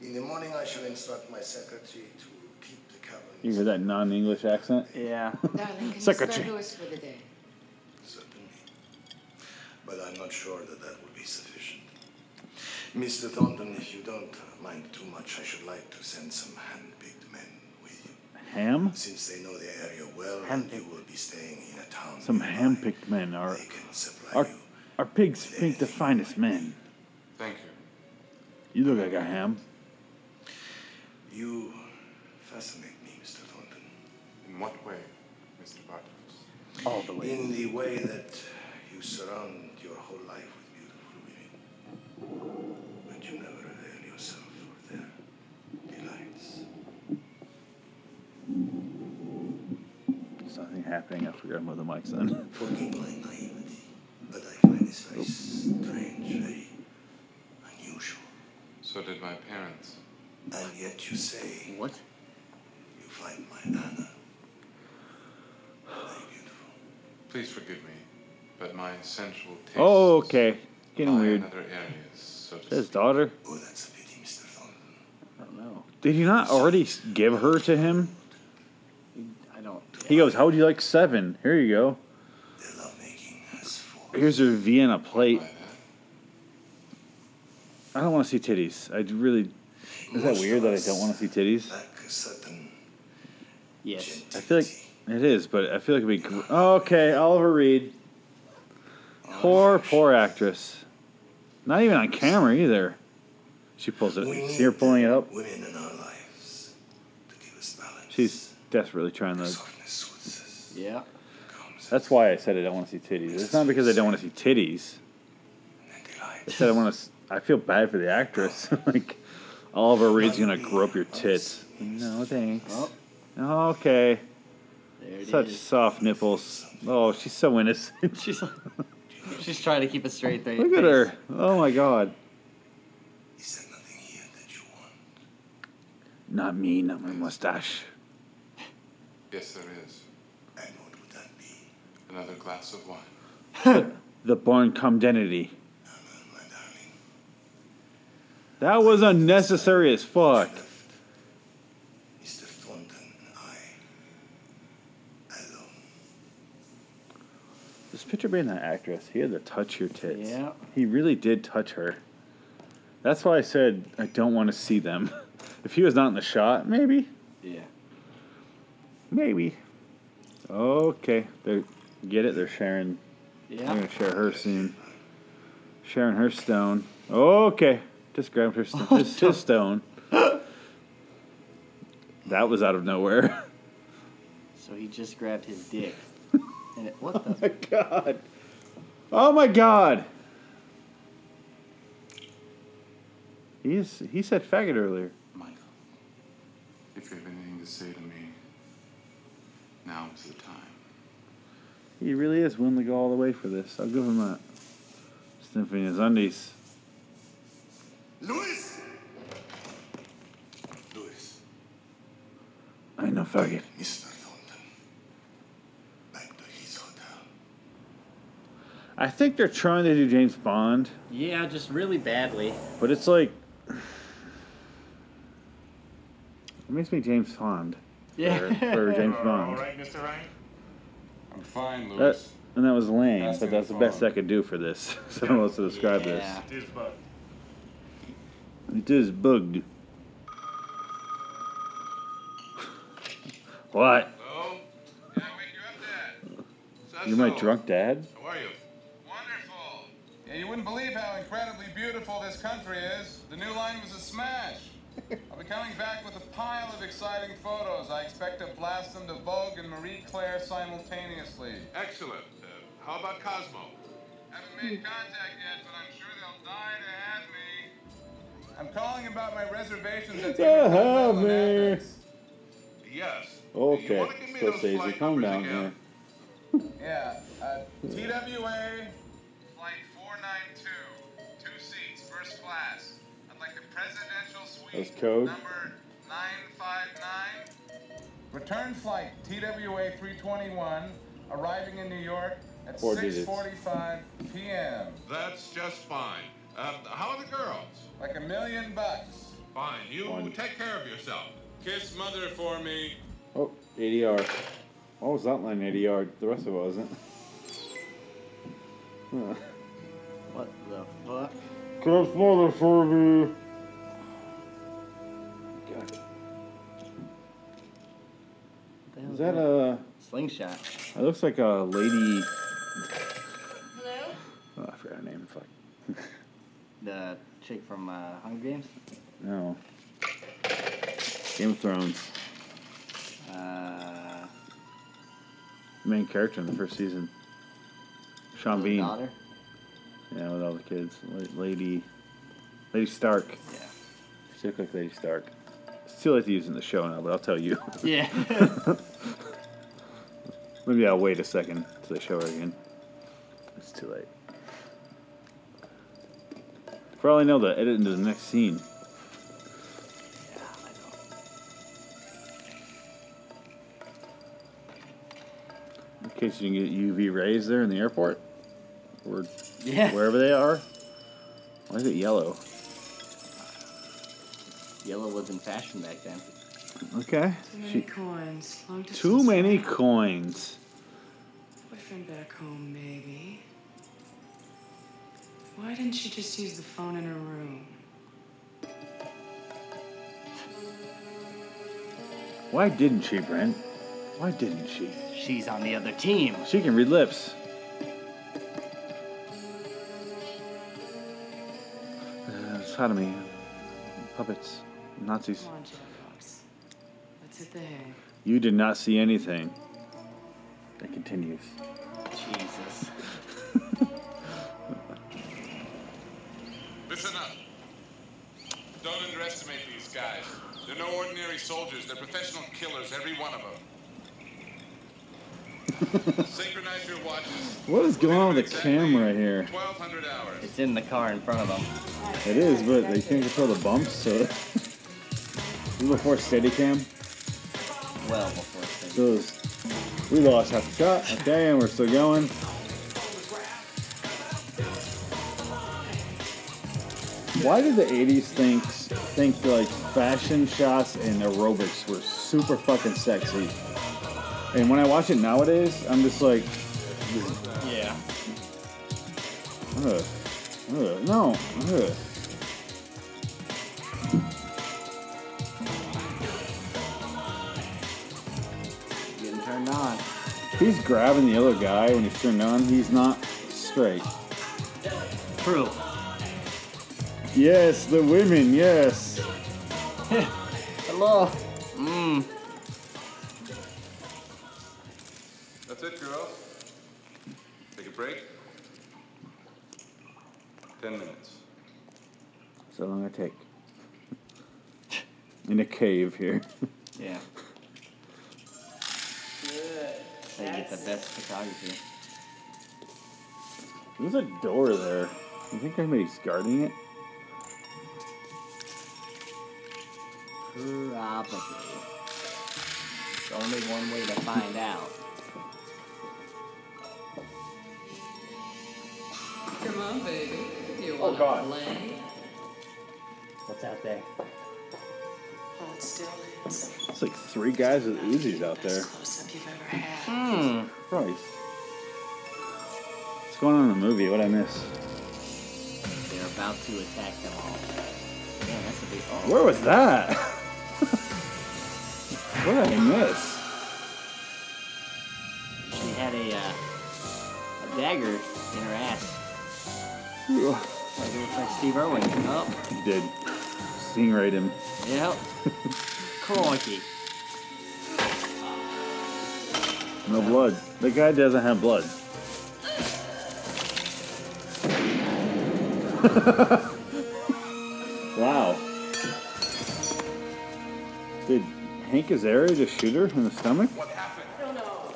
In the morning, I shall instruct my secretary to keep the cabin. you hear that non English accent? Yeah. Darling, can you Secretary. spare Louis for the day? Certainly. But I'm not sure that that will be sufficient. Mr. Thornton, if you don't mind too much, I should like to send some hand-picked men with you. Ham? Since they know the area well, and you will be staying in a town. Some ham picked men are. They can supply Our, you. our pigs think the finest men. Thank you. You look like a ham. You fascinate me, Mr. Thornton. In what way, Mr. Bartos? All the way. In the way that you surround your whole life with beautiful women, but you never avail yourself of their delights. There's nothing happening. I forgot about the mic's on. Forgive my naivety, but I find this very strange, very unusual. So did my parents. And yet you say What? you find my Anna very beautiful. Please forgive me, but my sensual taste Oh, okay. Getting lie weird. in other areas, so to His speak. daughter? Oh, that's a pity, Mr. Thornton. I don't know. Did you not already give her to him? I don't. He goes, How would you like seven? Here you go. Their lovemaking has four. Here's your Vienna plate. I don't want to see titties. I really. Is that weird that I don't want to see titties? Like a certain Yes. I feel like it is, but I feel like it'd be. gr- Okay, Oliver Reed. Poor, poor actress. Not even on camera either. She pulls it. See her pulling it up? Women in our lives to give us balance. She's desperately trying to. Softness suits us. Yeah. That's why I said I don't want to see titties. It's not because I don't want to see titties. I said I want to. I feel bad for the actress. like, Oliver Reed's gonna grope your tits. No thanks. Oh, Okay. there it Such is. soft nipples. Oh, she's so innocent. She's she's trying to keep a straight face. Look at her. Oh my god. Is there nothing here that you want? Not me, not my mustache. Yes, there is. And what would that be? Another glass of wine. The born comdenity. Anna, my. That was unnecessary as fuck. Mr. Thornton I. Alone. This picture being that actress, he had to touch your tits. Yeah. He really did touch her. That's why I said I don't want to see them. If he was not in the shot, maybe. Yeah. Maybe. Okay. They get it. They're sharing. They're Yeah. gonna share her soon. Sharing her stone. Okay. Just grabbed her st- his, his stone. That was out of nowhere. So he just grabbed his dick. And it, what Oh the? my god. Oh my god. He's he said faggot earlier. Michael, if you have anything to say to me, now is the time. He really is willing to go all the way for this. I'll give him that. Sniffing his undies. Luis! Louis. I know faggot. Mr. Thornton. Back to his hotel. I think they're trying to do James Bond, Yeah, just really badly. but it's like it makes me James Bond. Yeah. For, for James Bond. right, Mr. Ryan? I'm fine, Louis. That, and that was lame, Asking but that's the the best phone. I could do for this. so I don't know what to describe Yeah. It is Bud. this. It is bugged. What? Hello? Yeah, wake you up, Dad. You're my Cecil, drunk dad? How are you? Wonderful. Yeah, you wouldn't believe how incredibly beautiful this country is. The new line was a smash. I'll be coming back with a pile of exciting photos. I expect to blast them to Vogue and Marie Claire simultaneously. Excellent. Uh, how about Cosmo? Haven't made contact yet, but I'm sure they'll die to have me. I'm calling about my reservations at the Yeah, Intercontinental in me. Athens. Yes. Okay, Scorsese, calm down here. Yeah, uh, TWA, That's code. Number 959. Return flight TWA 321, arriving in New York at 6:45 p.m. That's just fine. Um, how are the girls? Like a million bucks. Fine. You One. take care of yourself. Kiss mother for me. Oh, ADR. What was that line ADR? The rest of it wasn't. Huh. What the fuck? Kiss mother for me. Is that a slingshot? It looks like a lady. Hello? Oh, I forgot her name. Fuck. The chick from uh, Hunger Games? No. Game of Thrones. Uh, Main character in the first season. Sean the Bean. daughter? Yeah, with all the kids. Lady. Lady Stark. Yeah. She looked like Lady Stark. It's too late to use in the show now, but I'll tell you. Yeah. Maybe I'll wait a second till they show her again. It's too late. For all I know, they'll edit into the next scene. In case you can get UV rays there in the airport, or Yeah. wherever they are. Why is it yellow? Yellow was in fashion back then. Okay. Too many She- coins. Long distance. too many coins. Boyfriend back home, maybe. Why didn't she just use the phone in her room? Why didn't she, Brent? Why didn't she? She's on the other team. She can read lips. Uh, sodomy, puppets, Nazis. Come on, Jeff Fox. Let's hit the hay. You did not see anything. It continues. Jesus. Listen up. Don't underestimate these guys. They're no ordinary soldiers. They're professional killers, every one of them. Synchronize your watches. What is going on with the camera here? 1,200 hours. It's in the car in front of them. It is, but they can't control the bumps, so. this is before Steadicam. Well before So it's- we lost half a shot. Okay, and we're still going. Why did the 80s think think like fashion shots and aerobics were super fucking sexy? And when I watch it nowadays, I'm just like, Yeah. ugh, ugh, no, ugh. Getting turned on. He's grabbing the other guy when he's turned on, he's not straight. True. Yes, the women, yes. Hello. Mmm. That's it, girls. Take a break. Ten minutes. So long I take. In a cave here. Yeah. They get the best photography. There's a door there. You think anybody's guarding it? Probably. There's only one way to find out. Come on, baby. You Oh, God. play? What's out there? It's like three guys with Uzis out there. Hmm. Christ. What's going on in the movie? What I miss? They're about to attack them all. Man, that's a big. Oh. Where was that? what did I miss? She had a, uh, a dagger in her ass. Looks Like Steve Irwin. Oh. He did. Stingray him. yep. Crikey. No blood. The guy doesn't have blood. wow. Did Hank Azaria just shoot her in the stomach? No, no.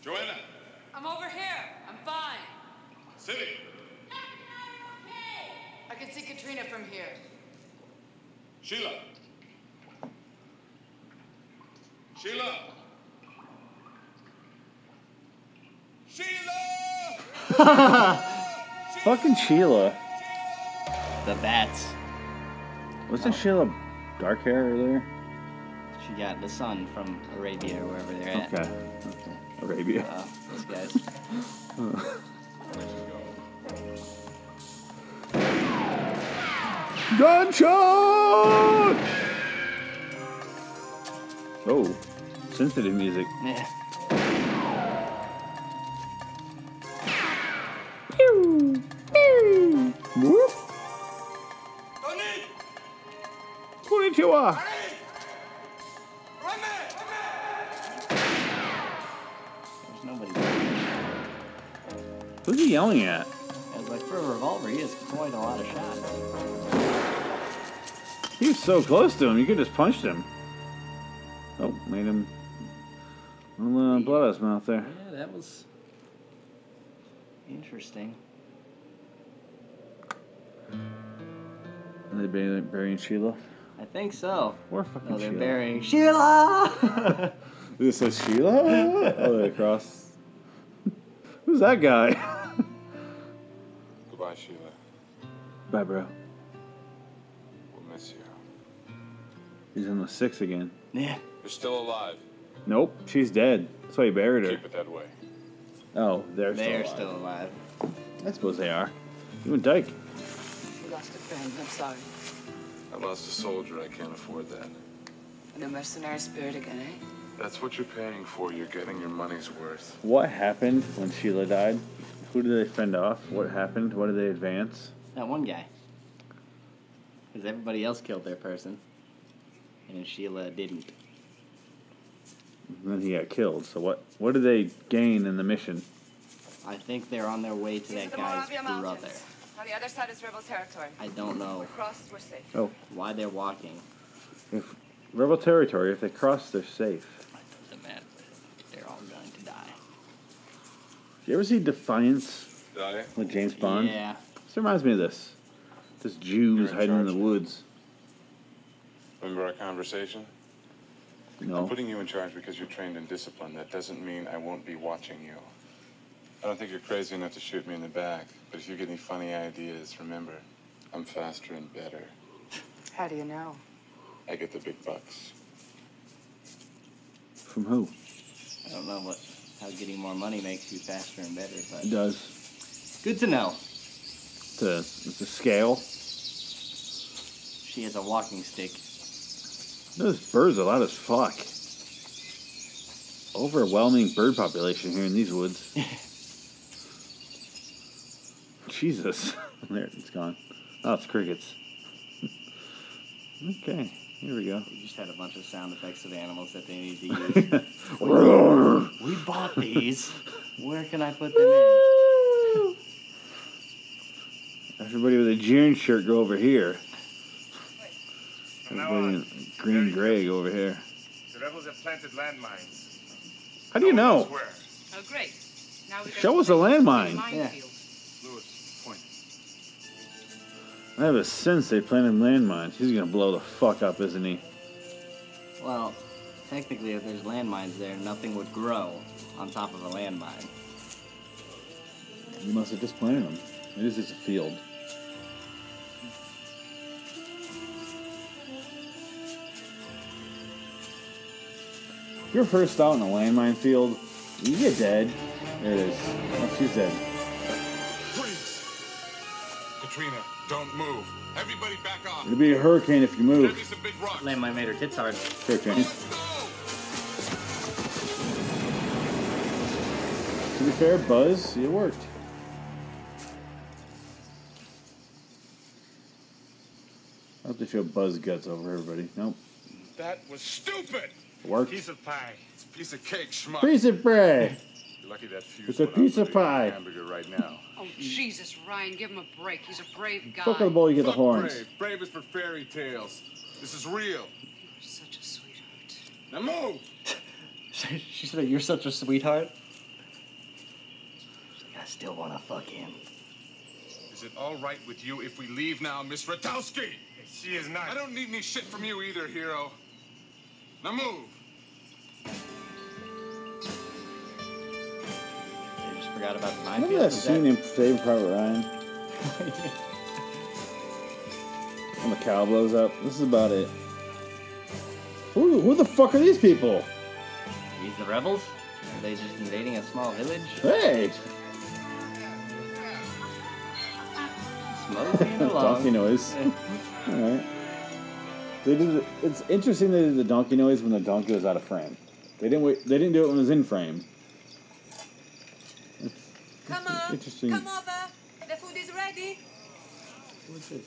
Joanna, I'm over here. I'm fine. City. I can see Katrina from here. Sheila. Sheila. Fucking Sheila. The bats. Wasn't Sheila dark hair earlier? She got the sun from Arabia or wherever they're at. Okay. okay. Arabia. Uh, those guys. Gunshot! Oh, sensitive music. Yeah. So close to him, you could just punch him. Oh, made him a little blood out his mouth there. Yeah, that was interesting. Are they burying, burying Sheila? I think so. We're fucking No, they're Sheila. burying Sheila. This says Sheila? oh, they're across. Who's that guy? Goodbye, Sheila. Bye, bro. He's in the six again. Yeah. You're still alive. Nope, she's dead. That's why he buried her. Keep it that way. Oh, they're, They're still still alive. alive. I suppose they are. You and Dyke. We lost a friend. I'm sorry. I lost a soldier. I can't afford that. And a mercenary spirit again, eh? That's what you're paying for. You're getting your money's worth. What happened when Sheila died? Who did they fend off? What happened? What did they advance? That one guy. Because everybody else killed their person. And Sheila didn't. And then he got killed. So what? What did they gain in the mission? I think they're on their way to that the guy's Moravia brother. Mountains. On the other side is rebel territory. I don't know We crossed, we're safe. Oh, why they're walking. if rebel territory. If they cross, they're safe. Doesn't matter. They're all going to die. Do you ever see Defiance Die? with James Bond? Yeah. This reminds me of this. This Jew who's You're in hiding in the charge. woods. Remember our conversation? I'm No. putting you in charge because you're trained in discipline. That doesn't mean I won't be watching you. I don't think you're crazy enough to shoot me in the back, but if you get any funny ideas, remember, I'm faster and better. How do you know? I get the big bucks. From who? I don't know what how getting more money makes you faster and better, but It does. good to know. It's a, it's a scale. She has a walking stick. Those birds are loud as fuck. Overwhelming bird population here in these woods. Jesus. there, it's gone. Oh, it's crickets. okay, here we go. We just had a bunch of sound effects of animals that they need to use. we bought these. Where can I put them in? Everybody with a June shirt go over here. Everybody in uh, green gray go over here. The rebels have planted landmines. How do you know? Where? Oh, great. Now we Show us a landmine. minefield. Lewis, point. I have a sense they planted landmines. He's gonna blow the fuck up, isn't he? Well, technically, if there's landmines there, nothing would grow on top of a landmine. You must have just planted them. It is just a field. You're first out in a landmine field, you get dead. There it is. Oh, she's dead. Freeze! Katrina, don't move. Everybody back off. It'll be a hurricane if you move. some big rocks. Landmine made her tits hard. Hurricane. To be fair, Buzz, it worked. I have to show Buzz guts over everybody. Nope. That was stupid. Worked. Piece of pie. It's a piece of cake, schmuck. Piece of bread. You're lucky that fuse It's a piece of pie. Hamburger right now. Oh, Jesus, Ryan, give him a break. He's a brave guy. Fuck with the bowl, you get the horns. Brave. Brave is for fairy tales. This is real. You're such a sweetheart. Now move. she said, "You're such a sweetheart." She's like, I still want to fuck him. Is it all right with you if we leave now, Miss Ratowski? She is not. I don't need any shit from you either, hero. Now move. They just forgot about the Remember that Was scene in Saving Private Ryan? when the cow blows up? This is about it. Who, who the fuck are these people? These the rebels? Are they just invading a small village? Hey! Smoking along. donkey noise. Alright. They did. It's interesting they did the donkey noise when the donkey was out of frame. They didn't wait. They didn't do it when it was in frame. Come on. Interesting. Come over. The food is ready. What's this?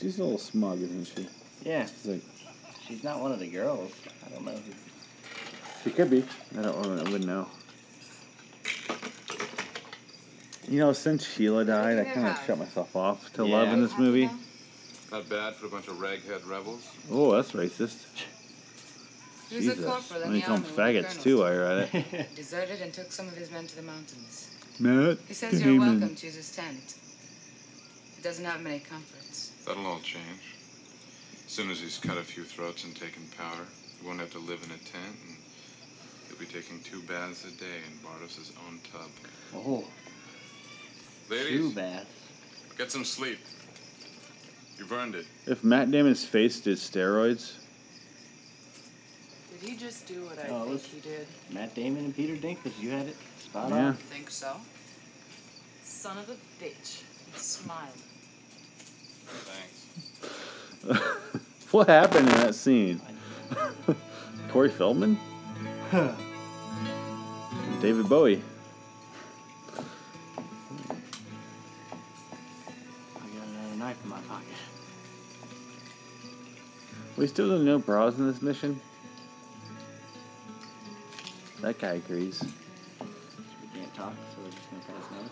She's a little smug, isn't she? Yeah. She's like, She's not one of the girls. I don't know. She could be. I don't. I wouldn't know. You know, since Sheila died, I kind of shut myself off to love in this movie. Not bad for a bunch of raghead rebels. Oh, that's racist. He was a Jesus. corporal in Let me the call them army when the faggots colonel too. while you're at it. Deserted and took some of his men to the mountains. Matt He says you're Damon. welcome to his tent. He doesn't have many comforts. That'll all change. As soon as he's cut a few throats and taken powder, he won't have to live in a tent, and he'll be taking two baths a day in Bartos's own tub. Oh, Ladies, too bad. get some sleep. You've earned it. If Matt Damon's face did steroids, Did he just do what I Oh, think he did? Matt Damon and Peter Dinklage, did you had it spot Yeah. on. Think so? Son of a bitch. Smile. Thanks. what happened in that scene? Corey Feldman, David Bowie. I got another knife in my pocket. We still don't know bras in this mission. That guy agrees. We can't talk, so we're just gonna pass notes.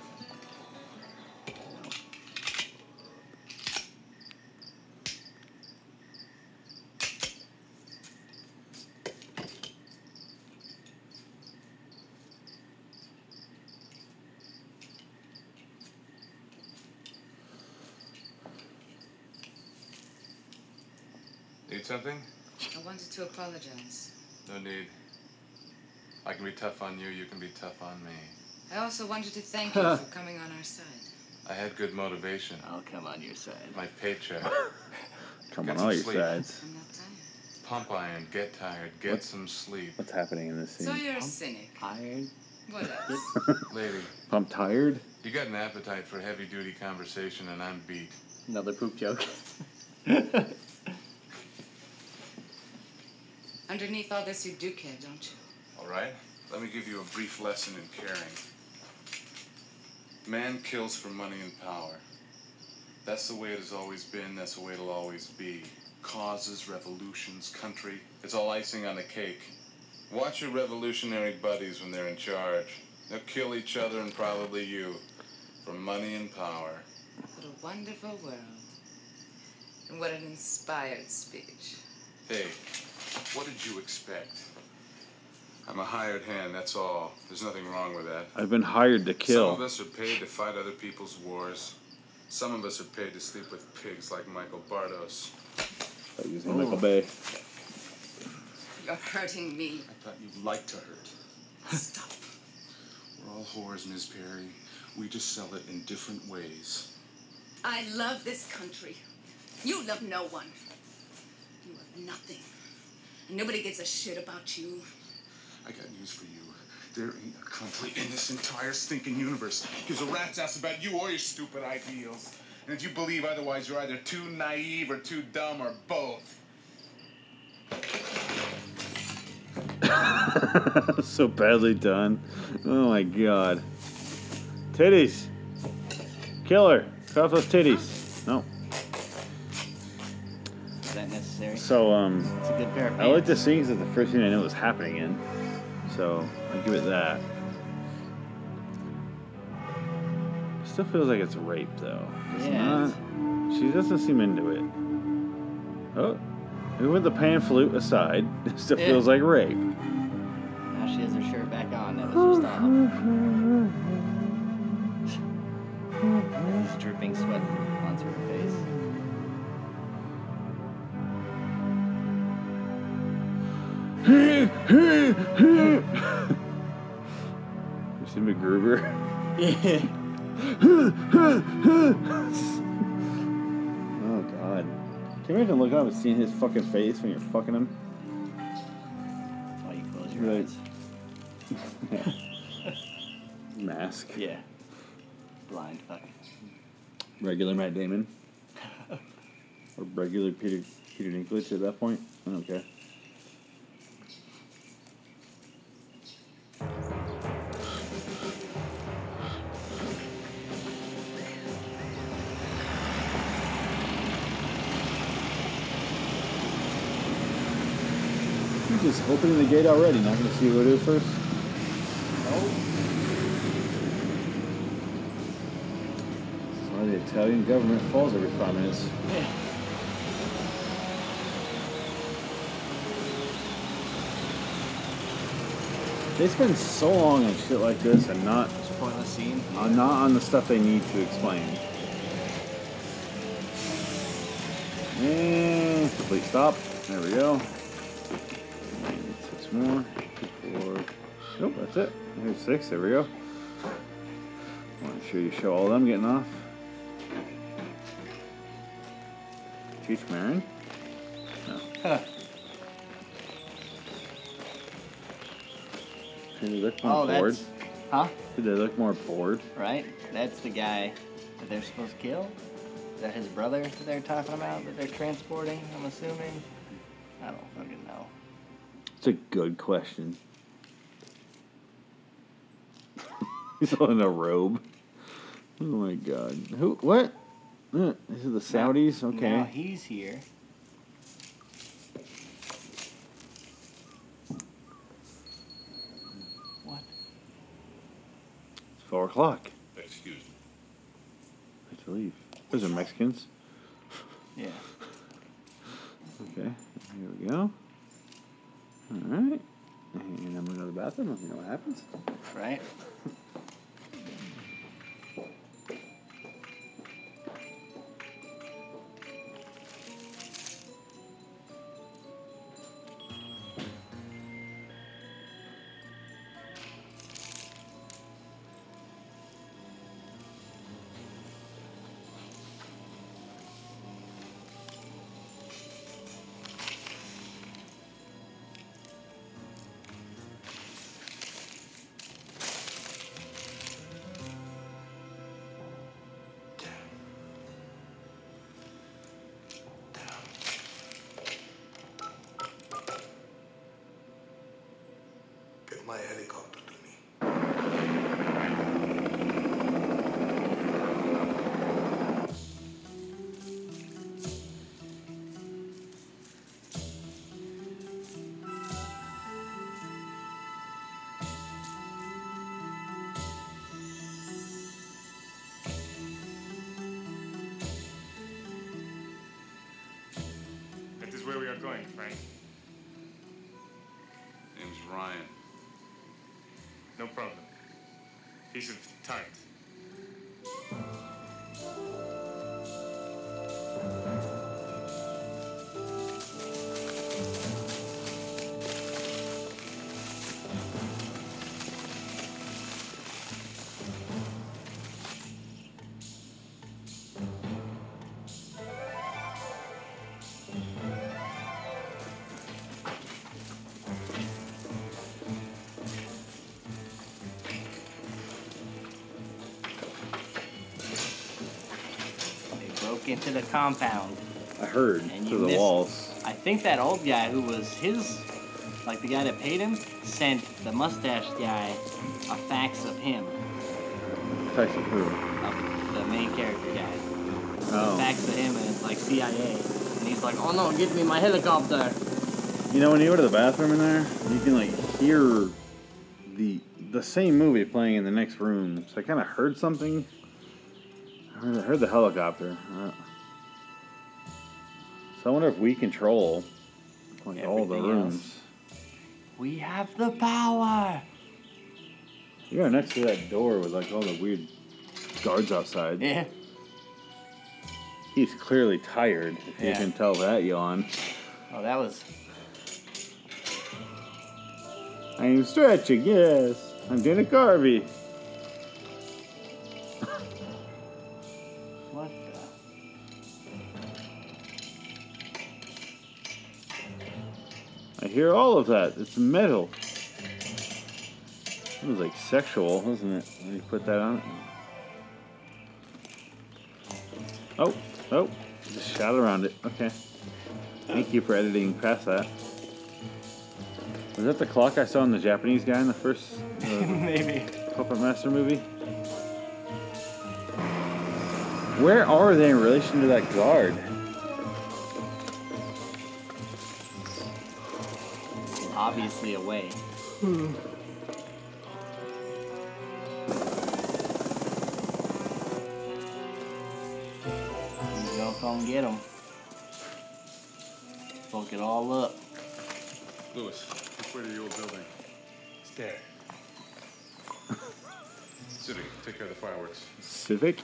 Need something? I wanted to apologize. No need. I can be tough on you, you can be tough on me. I also wanted to thank you for coming on our side. I had good motivation. I'll come on your side. My paycheck. Come Get on some all your sleep. sides. I'm not tired. Pump iron, get tired, get What? some sleep. What's happening in this scene? So scene? you're a cynic. Tired. What else? Lady, I'm tired. you got an appetite for heavy duty conversation, and I'm beat. Another poop joke. Underneath all this, you do care, don't you? All right? Let me give you a brief lesson in caring. Man kills for money and power. That's the way it has always been, that's the way it'll always be. Causes, revolutions, country, it's all icing on the cake. Watch your revolutionary buddies when they're in charge. They'll kill each other and probably you for money and power. What a wonderful world. And what an inspired speech. Hey, what did you expect? I'm a hired hand, that's all. There's nothing wrong with that. I've been hired to kill. Some of us are paid to fight other people's wars. Some of us are paid to sleep with pigs like Michael Bardos. Like using Michael Bay. You're hurting me. I thought you'd like to hurt. Stop. We're all whores, Ms. Perry. We just sell it in different ways. I love this country. You love no one. You have nothing. And nobody gives a shit about you. I got news for you. There ain't a country in this entire stinking universe gives a rat's ass about you or your stupid ideals. And if you believe otherwise, you're either too naive or too dumb or both. so badly done. Oh my god. Titties. Killer. Cut off those titties. No. Necessary? So um It's a good pair of I like the scenes that the first thing I know was happening in. So I give it that. Still feels like it's rape though. It's Yeah, not. She doesn't seem into it. Oh, even with the pan flute aside, it still Yeah. feels like rape. Now she has her shirt back on. That was her style. There's dripping sweat onto her face. You see MacGruber? Yeah. oh god. Can you imagine looking up and seeing his fucking face when you're fucking him? That's why you close your You're eyes. Mask. Yeah. Blind fuck. Regular Matt Damon. or regular Peter Peter Dinklage at that point. I don't care. Just opening the gate already. Not going to see who it is first. That's why the Italian government falls every five minutes. They spend so long on shit like this and not Pointless scene. uh, not on the stuff they need to explain. And complete stop. There we go. And six. Four. Nope, that's it. Here's six. There we go. Want to show you show all of them getting off. Cheech Marin? No. Did they look more Oh, bored? Huh? Did they look more bored? Right? That's the guy that they're supposed to kill? Is that his brother that they're talking about that they're transporting, I'm assuming? I don't fucking know. It's a good question. He's all in a robe. Oh my god. Who? What? Uh, This is the Saudis? Okay. Now he's here. What? It's four o'clock. Excuse me. I have to leave. Those are Mexicans. Yeah. Okay. Here we go. Alright. And I'm gonna go to the bathroom. Let me know what happens. Right? Going, Frank. Name's Ryan. No problem. Piece of tart. Into the compound. I heard And through the missed- walls. I think that old guy who was his, like the guy that paid him, sent the mustache guy a fax of him, Fax of who? of the main character guy. Oh. A fax of him, and it's like CIA. And he's like, oh no, get me my helicopter. You know, when you go to the bathroom in there, you can like hear the the same movie playing in the next room. So I kind of heard something. I heard, I heard the helicopter. So I wonder if we control like all the rooms. else. We have the power. You're next to that door with like all the weird guards outside. Yeah. He's clearly tired. If you can tell that yawn. Oh, that was. I'm stretching. Yes, I'm Carvey. What hear all of that. It's metal. It was like sexual, wasn't it? When you put that on. Oh, oh, just shot around it. Okay. Thank you for editing past that. Was that the clock I saw in the Japanese guy in the first uh, Maybe. Puppet Master movie? Where are they in relation to that guard? Obviously away. He's gonna come get him. Fuck it all up. Lewis, which way to the old building? Stare. City, take care of the fireworks. Civic?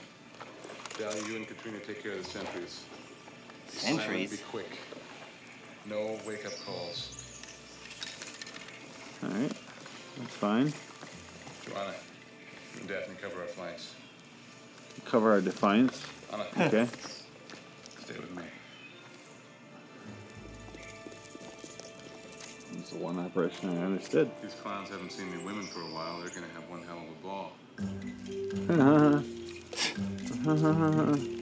Dally, you and Katrina take care of the sentries. Sentries? Be quick. No wake-up calls. Alright, that's fine. Joanna, you and Daphne cover our flanks. Cover our defiance. Anna. Okay. Stay with me. It's the one operation I understood. These clowns haven't seen me women for a while. They're gonna have one hell of a ball.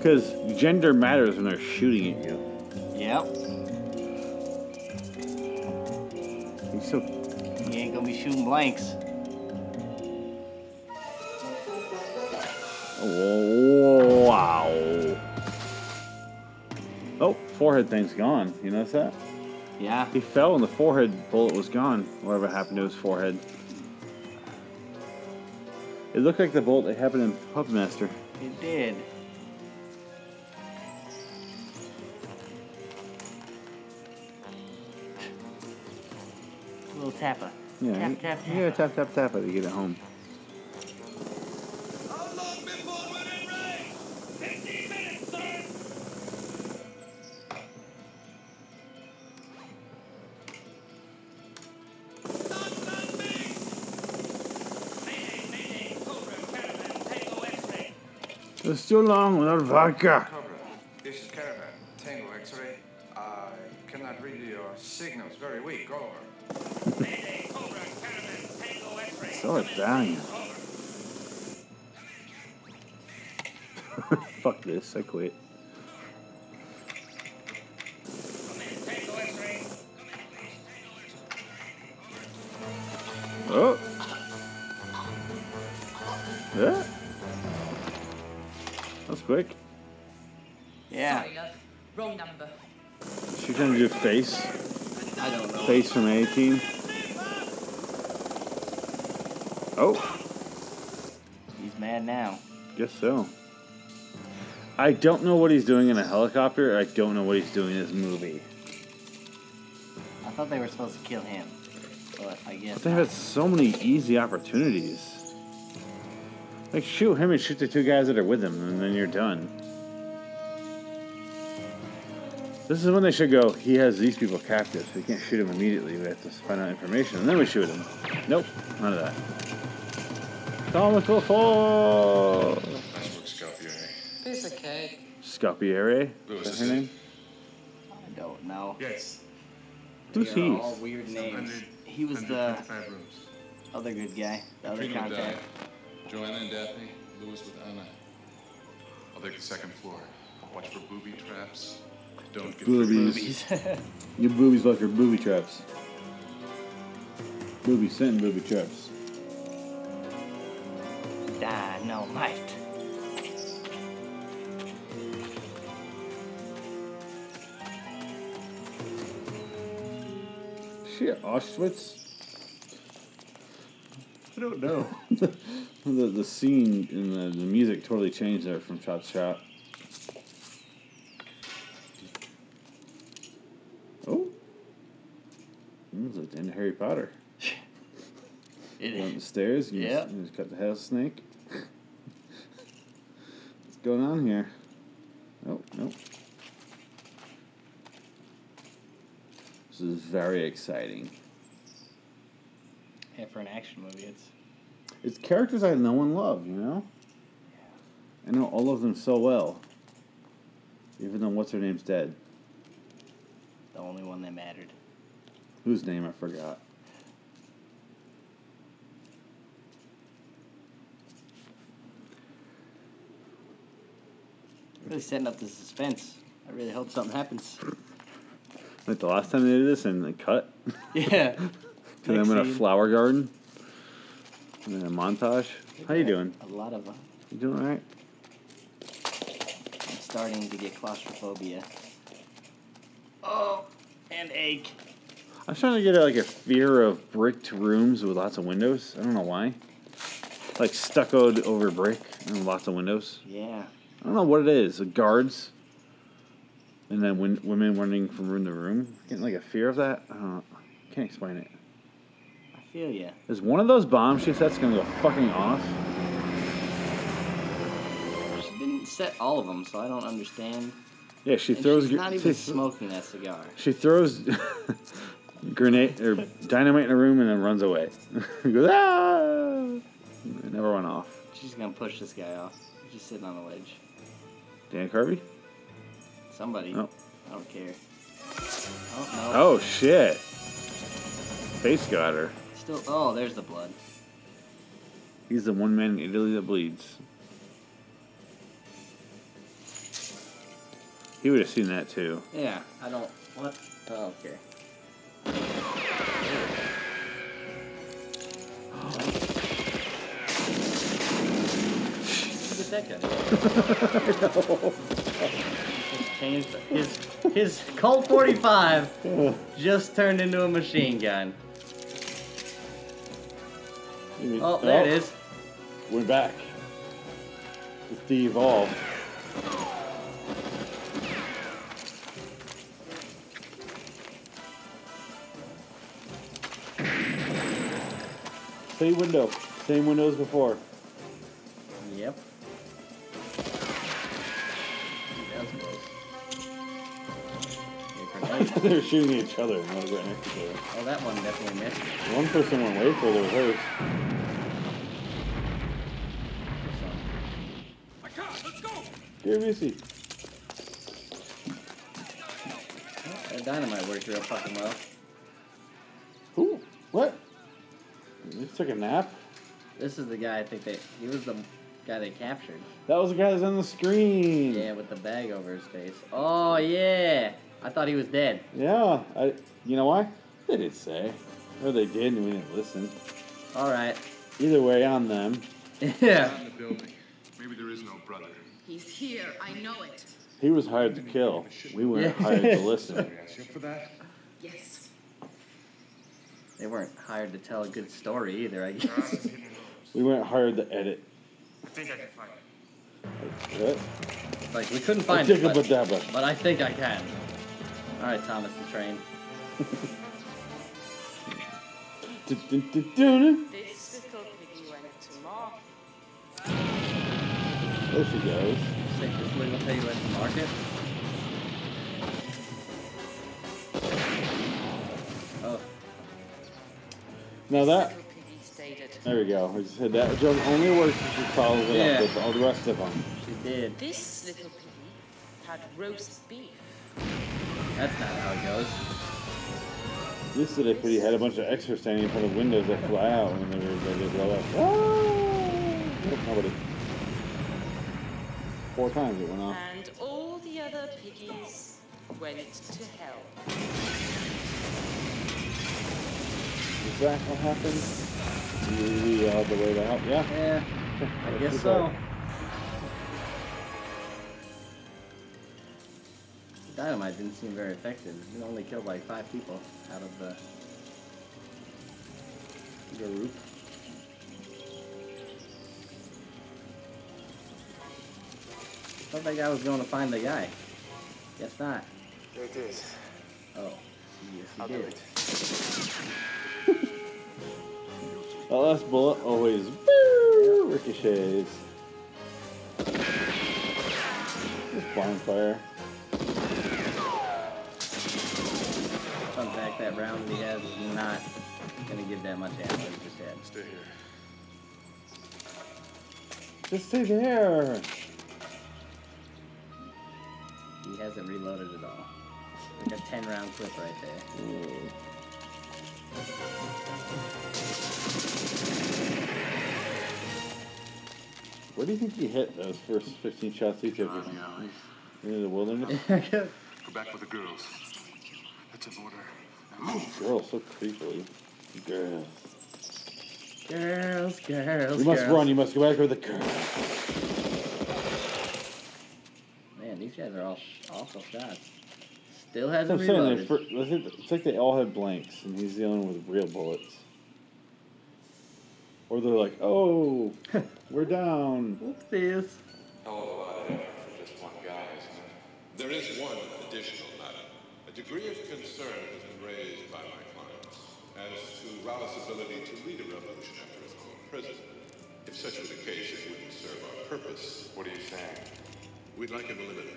Because gender matters when they're shooting at you. Yep. He ain't gonna be shooting blanks. Oh, wow. Oh, forehead thing's gone. You notice that? Yeah. He fell and the forehead bullet was gone. Whatever happened to his forehead. It looked like the bullet that happened in Puppet Master. It did. Little tapper. Yeah, Tap, you, tap, tap. you gotta tap, tap, tap it to get it home. It's too long without vodka. Cobra, this is Caravan. Tango X-ray. I cannot read your signals. Very weak. Over. Sell valiant. Fuck this, I quit. Oh. Yeah. That's quick. Yeah. Sorry, love. Wrong number. She trying to do face. I don't know. Face from 18. Oh, He's mad now. guess so. I don't know what he's doing in a helicopter. I don't know what he's doing in this movie. I thought they were supposed to kill him, but I guess. But they had so many easy opportunities. Like shoot him and shoot the two guys that are with him, and then you're done. This is when they should go. He has these people captive, so we can't shoot him immediately. We have to find out information, and then we shoot him. Nope, none of that. Comical four. Nice work, Scalpier. Piece of cake. Scapiere. Louis, Is is that her name? I don't know. Yes. Who's They are he? all weird names. He was the 125 rooms. other good guy, the other Katrina with contact. Dally. Joanna and Daphne. Lewis with Anna. I'll take the second floor. Watch for booby traps. Don't get Boobies. Your boobies like your booby traps. Booby sitting booby traps. Dynamite. Shit, Auschwitz. I don't know. the the scene and the, the music totally changed there from shot to shot. Oh, it's like the end of Harry Potter. It Went the stairs. You Yep. just, you just cut the head of the snake. Going on here? Oh, nope. This is very exciting. Yeah, for an action movie, it's It's characters I know and love, you know? I know all of them so well. Even though what's her name's dead. the only one that mattered. Whose name I forgot. Really setting up the suspense. I really hope something happens. Like the last time they did this and they cut. Yeah. to them in a flower garden. And then a montage. How you doing? A lot of. Uh, You doing alright? I'm starting to get claustrophobia. Oh, and ache. I'm starting to get like a fear of bricked rooms with lots of windows. I don't know why. Like stuccoed over brick and lots of windows. Yeah. I don't know what it is. The guards. And then when women running from room to room. Getting like a fear of that. I don't know. Can't explain it. I feel ya. Is one of those bomb she sets gonna go fucking off? She didn't set all of them, so I don't understand. Yeah, she And throws. She's gr- not even she- smoking that cigar. She throws grenade or dynamite in a room and then runs away. Goes ah! It never went off. She's gonna push this guy off. He's just sitting on the ledge. Dan Carvey? Somebody. Oh. I don't care. Oh no. Oh shit! Face got her. Still. Oh, there's the blood. He's the one man in Italy that bleeds. He would have seen that too. Yeah. I don't. What? Oh, okay. Look at that. Just changed his his Colt 45 just turned into a machine gun. Oh, there it is. We're back. It's the evolved. Same window. Same window as before. Yep. Yeah, grenade. They're shooting each other. and one right next to each other. Oh, that one definitely missed. One person went way further with hers. Here, Missy. That dynamite worked real fucking well. Who? what? He took a nap. This is the guy I think they. He was the guy they captured. That was the guy that's on the screen. Yeah, with the bag over his face. Oh yeah, I thought he was dead. Yeah, I. You know why? They didn't say, or they did, and we didn't listen. All right. Either way, on them. Yeah. In the building. Maybe there is no brother. He's here. I know it. He was hired to kill. We weren't Yeah. hired to listen. For that? Yes. They weren't hired to tell a good story either, I guess. We weren't hired to edit. I think I can find it. What? Like we couldn't find think it, but, about but- but I think I can. All right, Thomas the Train. This little piggy went to market. There she goes. Sick, this little piggy went to market. Oh, Now that. Piggy stated. There we go. I just said that joke only works if she follows it Yeah. up with all the rest of them. she did. This little piggy had roast beef. That's not how it goes. This little pity had a bunch of extras standing in front of windows that fly out when they were they blow up. Ah! Nobody. four times it went off. And all the other piggies went to hell. Is that what happened? We, we all the way to help? Yeah. Yeah. I guess so. up. Dynamite didn't seem very effective. It only killed like five people out of uh, the group. Thought that guy was going to find the guy. Guess not. There it is. Oh, yes, he I'll do it. That last bullet always woo, ricochets. This bonfire. Fun fact, that round he has is not gonna give that much ammo. He just had. Stay here. Just stay there. He hasn't reloaded at all. Like a 10 round clip right there. Where do you think he hit those first 15 shots he took? Into the wilderness? Go back with the girls. That's an order. Now. Girl, so creepily. Girl. Girls, girls, You must girls. run. You must go back with the girl. Man, these guys are all sh- awful shots. Still hasn't I'm saying. reloaded. they I think- It's like they all have blanks, and he's the only one with real bullets. Or they're like, oh, we're down. Whoopsies. Hell of uh, a lot of effort for just one guy. There is one additional matter. A degree of concern has been raised by my clients as ability to lead a revolution after his own prison. If such were the case, it wouldn't serve our purpose. What are you saying? We'd like him eliminated.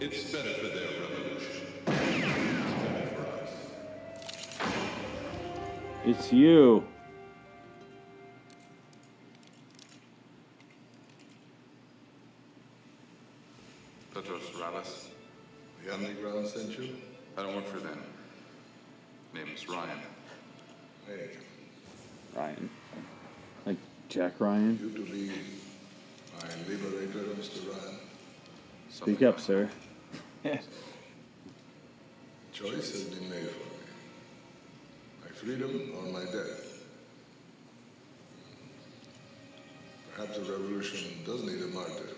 It's better for their revolution. It's better for us. It's you. Ryan. Hey, Ryan. Like Jack Ryan. you to be my liberator, Mr. Ryan. Speak up, sir. Choice has been made for me. My freedom or my death. Perhaps the revolution does need a martyr.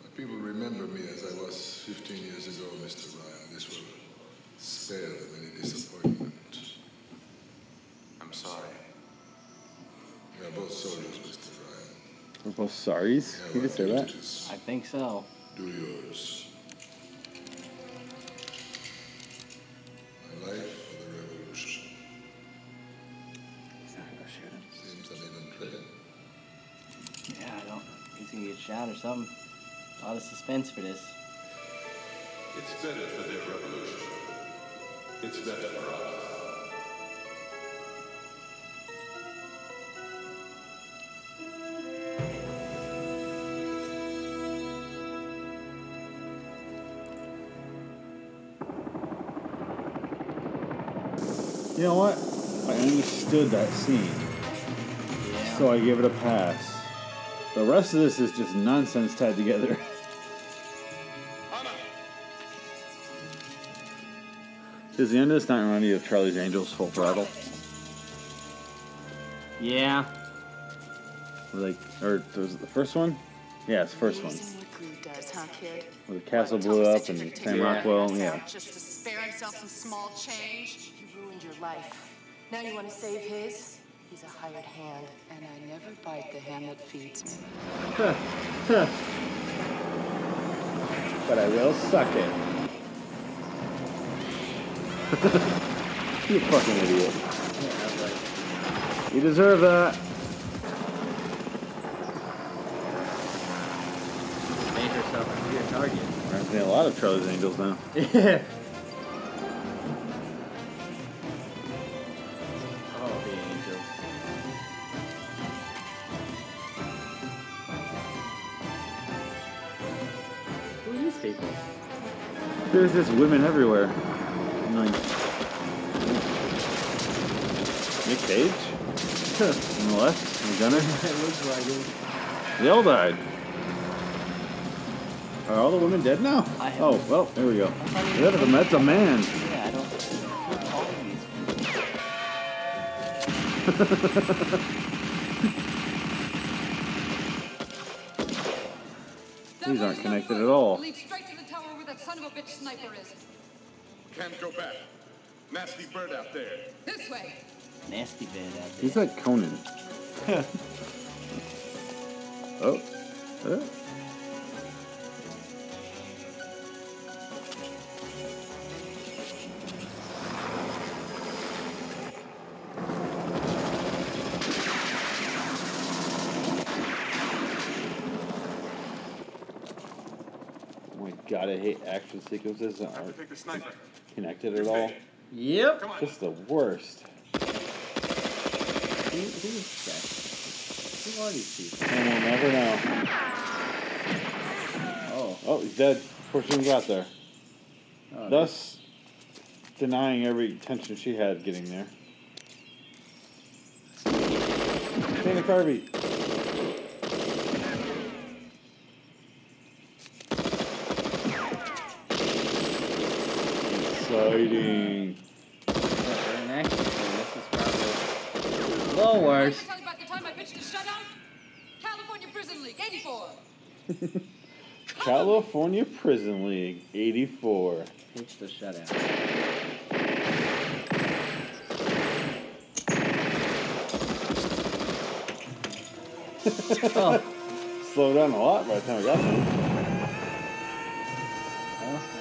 But people remember me as I was 15 years ago, Mr. Ryan. This will spare them any disappointment. I'm sorry. We are both soldiers, Mr. Ryan. We're both sorries. You can say that. I think so. Do yours. My life for the revolution. He's not gonna go shoot him. Seems I'm even dreading. Yeah, I don't. He's gonna get shot or something. A lot of suspense for this. It's better for their revolution. It's better for us. You know what? I understood that scene. So I give it a pass. The rest of this is just nonsense tied together. Does the end of this not remind you of Charlie's Angels Full Throttle? Yeah. Like, or was it the first one? Yeah, it's the first one. Amazing does, huh, kid? Where the castle blew up and Sam Rockwell, yeah. Just to spare himself some small change. You ruined your life. Now you want to save his? He's a hired hand. And I never bite the hand that feeds me. But I will suck it. you fucking idiot. You deserve that. Made herself a clear target. Reminds me a lot of Charlie's Angels now. Yeah. Oh, the angels. Who are these people? There's just women everywhere. I'm Cage? On the left, the gunner. it looks like it. They all died. Are all the women dead now? I have- Oh, well, there we go. That is a, that's a man. Yeah, I don't. Who's these? These aren't connected at all. Lead straight to the tower where that son of a bitch sniper is. Can't go back. Nasty bird out there. This way. Nasty bed out there. He's like Conan. oh. Uh. Oh my god, I hate action sequences that aren't Take the sniper. connected at all. Yep. Just the worst. Who, who is guy? Who are these people? And we'll never know. Oh. Oh, he's dead before she even got there. Oh, Thus, denying every intention she had getting there. Dana Carvey. Exciting. Yeah, an action scene. This is probably a little worse. Tell you about the time I bitched a shutout? California Prison League, 84. California Prison League, 84. Pitch the shutout. oh. Slowed down a lot by the time I got there.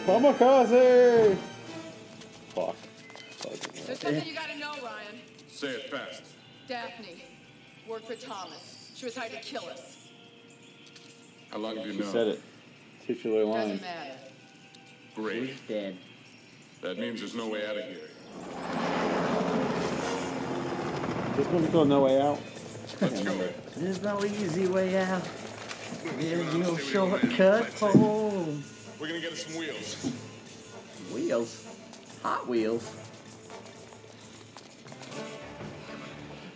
Kamikaze! Fuck. There's something you gotta know, Ryan. Say it fast. Daphne worked for Thomas. She was hired to kill us. How long have you She known? said it. Titular line. Doesn't matter. Great. Dead. That means there's no way out of here. This movie called No Way Out. Let's go. There's no easy way out. There's no shortcut home. We're gonna get us some wheels. Wheels. Hot wheels.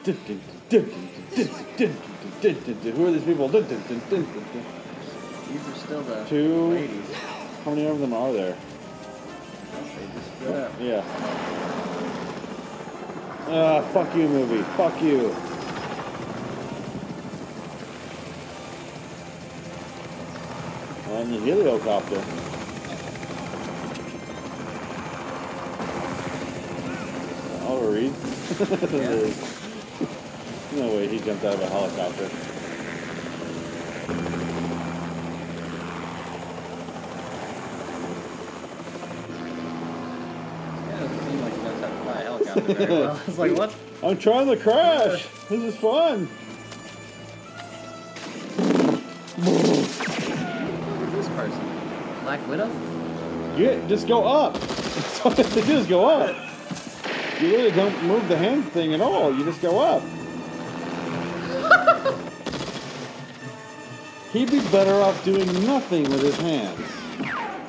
Who are these people? These are still the Two. ladies. How many of them are there? They just split up. Yeah. Ah, fuck you, movie. Fuck you. On the helicopter. Oliver Reed. no way he jumped out of a helicopter. Yeah, it doesn't seem like he knows how to fly a helicopter very well. I was like, what? I'm trying to crash. This is fun. Who is this person? Black Widow? Yeah, just go up. That's all you have to do is go up. You really don't move the hand thing at all. You just go up. He'd be better off doing nothing with his hands.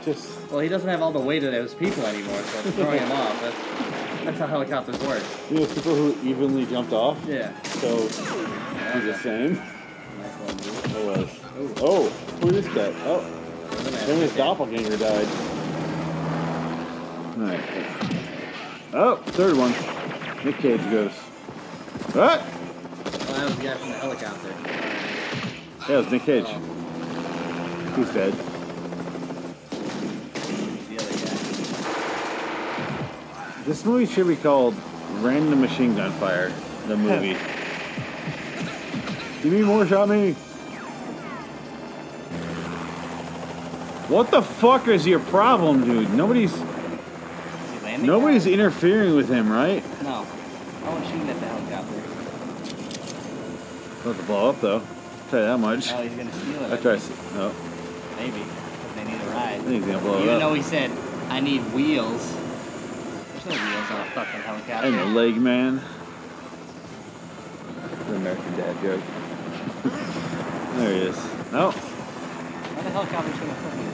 Just Well, he doesn't have all the weight of those people anymore, so it's throwing him off. That's, that's how helicopters work. you know people who evenly jumped off. Yeah. So he's the same. Nice move. It was. Oh, who is this guy? Oh, then his doppelganger died. Alright. Oh, third one. Nick Cage goes. What? Well, that was the guy from the helicopter. Yeah, it was Nick Cage. He's dead. The other guy. This movie should be called Random Machine Gun Fire, the movie. Give me more shot me. What the fuck is your problem, dude? Nobody's nobody's interfering with him, right? No. I want shooting at the helicopter. About to blow up though. Tell you that much. Oh, he's gonna steal it. I try. to- No, Maybe. they need a ride. I think he's gonna blow it Even up. though he said, I need wheels. There's no wheels on a fucking helicopter. I'm a leg man. The American Dad joke. there he is. No. How the helicopter's gonna fucking...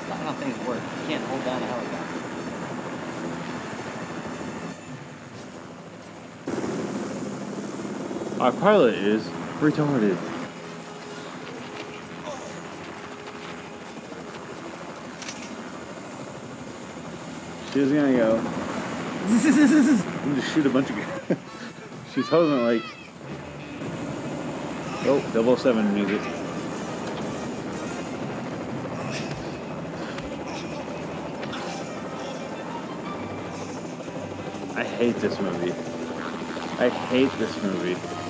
It's not how things work. You can't hold down a helicopter. Our pilot is retarded. She's gonna go. and just shoot a bunch of guys. She's holding it like. Oh, 007 music. I hate this movie. I hate this movie.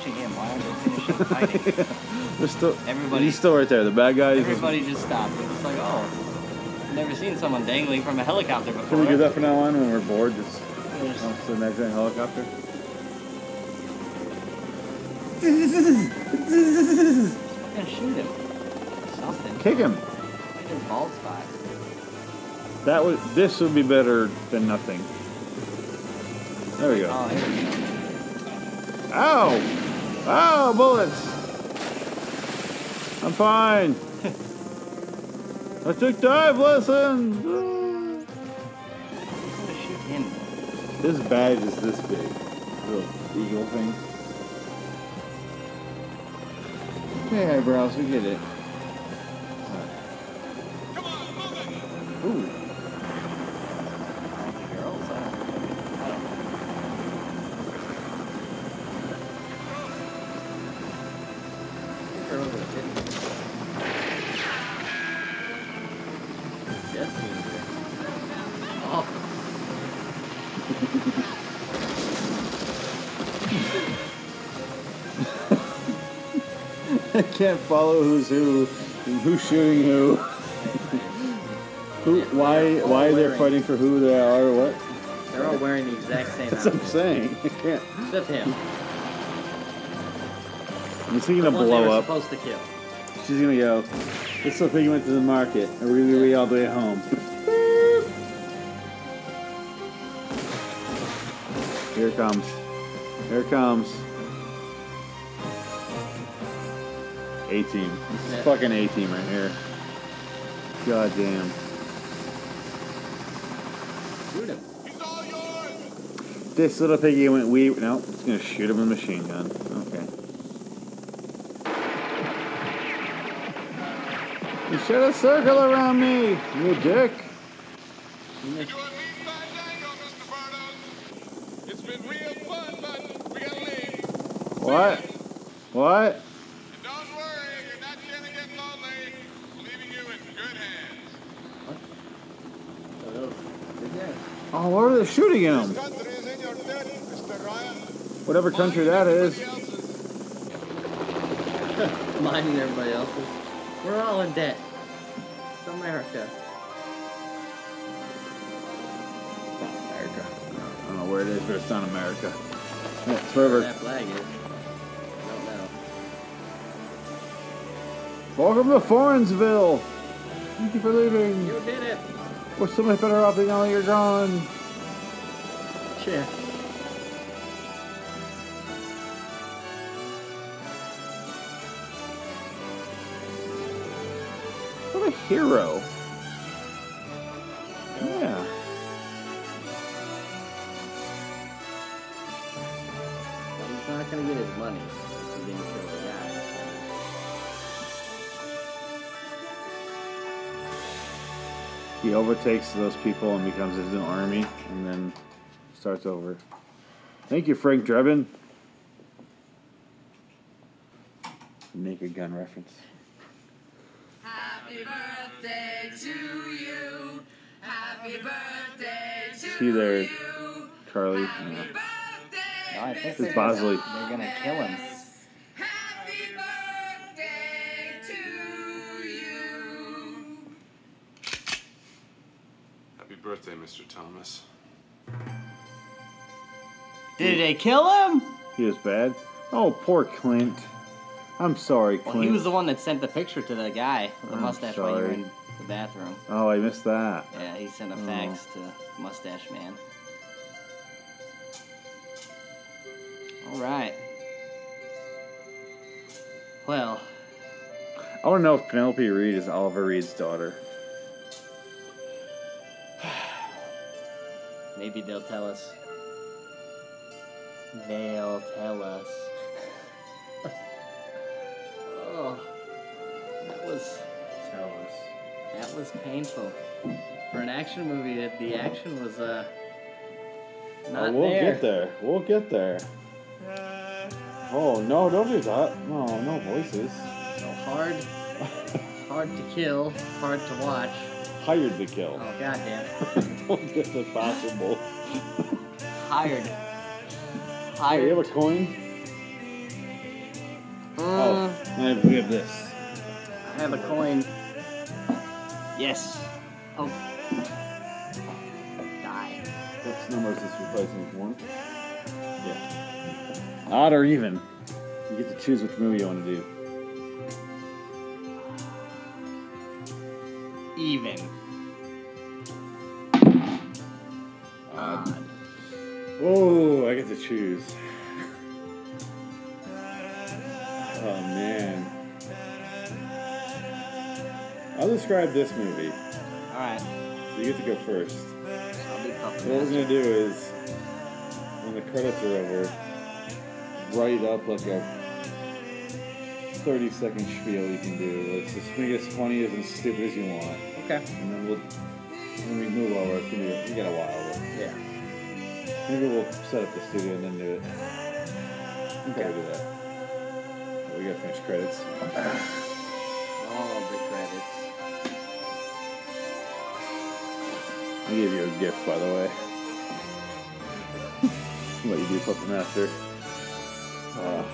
Watching him? Why aren't they finishing fighting? Still, Everybody- he's still right there. The bad guy. is- Everybody just stopped. It's like, oh, I've never seen someone dangling from a helicopter before. Can we do that from now on when we're bored? Just to the next helicopter. I'm gonna shoot him. Something. Kick him. His bald spot. That would. This would be better than nothing. There we go. Oh, here we go. Ow! Ow! Bullets! I'm fine. I took dive lessons. I'm gonna shoot him. This badge is this big. Little eagle thing. Okay, eyebrows, we get it. Can't follow who's who, and who's shooting who. who? Why? Why they're fighting for who they are? or What? They're all wearing the exact same That's what I'm outfit. saying. I can't. Except him. Is he gonna The one they blow were up? supposed to kill. She's gonna go. This little piggy went to the market, and we're gonna be all the way home. Here it comes. Here it comes. A team. This is Yeah. fucking A team right here. God damn. Shoot him. This little piggy went we no, it's gonna shoot him with a machine gun. Okay. You shot a circle around me, you dick. It's been real fun, but we gotta leave. What? What? Don't worry, you're not gonna get lonely. We're leaving you in good hands. Oh, what are they shooting at him? Country is in your debt, Mr. Ryan. Whatever country that is. Minding everybody else's. We're all in debt. It's America. America. I don't know where it is, but it's not America. Yeah, it's Where wherever. that flag is. I don't know. Welcome to Foreignsville. Thank you for leaving. You did it. We're so much better off now that you're gone. Yeah. What a hero. Yeah. But he's not gonna get his money. if He didn't kill the guy. He overtakes those people and becomes his own army, and then starts over. Thank you, Frank Drebin. Naked Gun reference. Happy birthday to you. Happy birthday to See you there, Charlie. Yeah. No, I think This is Bosley. They're gonna kill him. Happy birthday, Mr. Thomas. Did they kill him? He was bad. Oh, poor Clint. I'm sorry, Clint. Well, he was the one that sent the picture to the guy with the I'm mustache while you were in the bathroom. Oh, I missed that. Yeah, he sent a Oh. fax to Mustache Man. All right. Well, I want to know if Penelope Reed is Oliver Reed's daughter. Maybe they'll tell us. They'll tell us. oh, that was. Tell us. That was painful. For an action movie, that the action was uh. Not oh, we'll there. get there. We'll get there. Oh no! Don't do that. No, no voices. So hard, hard to kill, hard to watch. Hired to kill. Oh goddamn. don't think that's possible. Hired. Hey, you have a coin? Uh, oh, I have, we have this. I have a coin. Yes. Oh. Die. What number is this replacing? One? Yeah. Odd or even. You get to choose which movie you want to do. Even. Odd. Oh, I get to choose. Oh man. I'll describe this movie. Alright. So you get to go first. I'll be what we're gonna do is, when the credits are over, write up like a 30 second spiel you can do. Let's just make it as funny as and stupid as you want. Okay. And then we'll, when we move over, it's gonna be, we got a while. Maybe we'll set up the studio and then do it. Okay. Okay. do that. We gotta finish credits. All the credits. I gave you a gift, by the way. what you do, Puppet Master. Uh,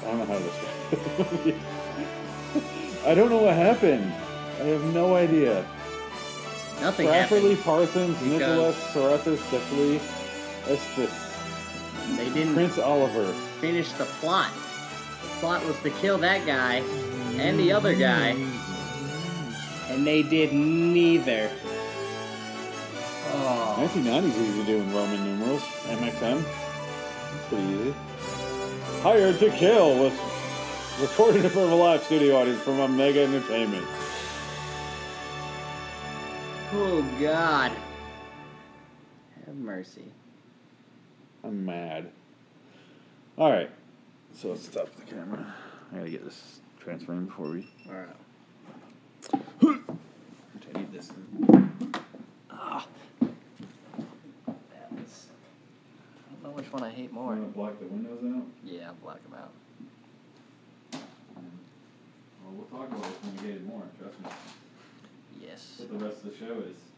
I don't know how describe. I don't know what happened. I have no idea. Nothing. Parsons, Nicholas, Sorathis, Sexley, Estes, They didn't Prince Oliver. finish the plot. The plot was to kill that guy and the other guy. And they did neither. Oh. 1990s easy doing Roman numerals. MXM. That's pretty easy. Hired to Kill was recorded in front of a live studio audience from Omega Entertainment. Oh God. Have mercy. I'm mad. All right. So let's stop the camera. I gotta get this transferring before we. All right. Which I need this. Ah. That was. I don't know which one I hate more. Want to block the windows out? Yeah, I'll block them out. Well, we'll talk about it when we get it more. Trust me. Yes. What the rest of the show is.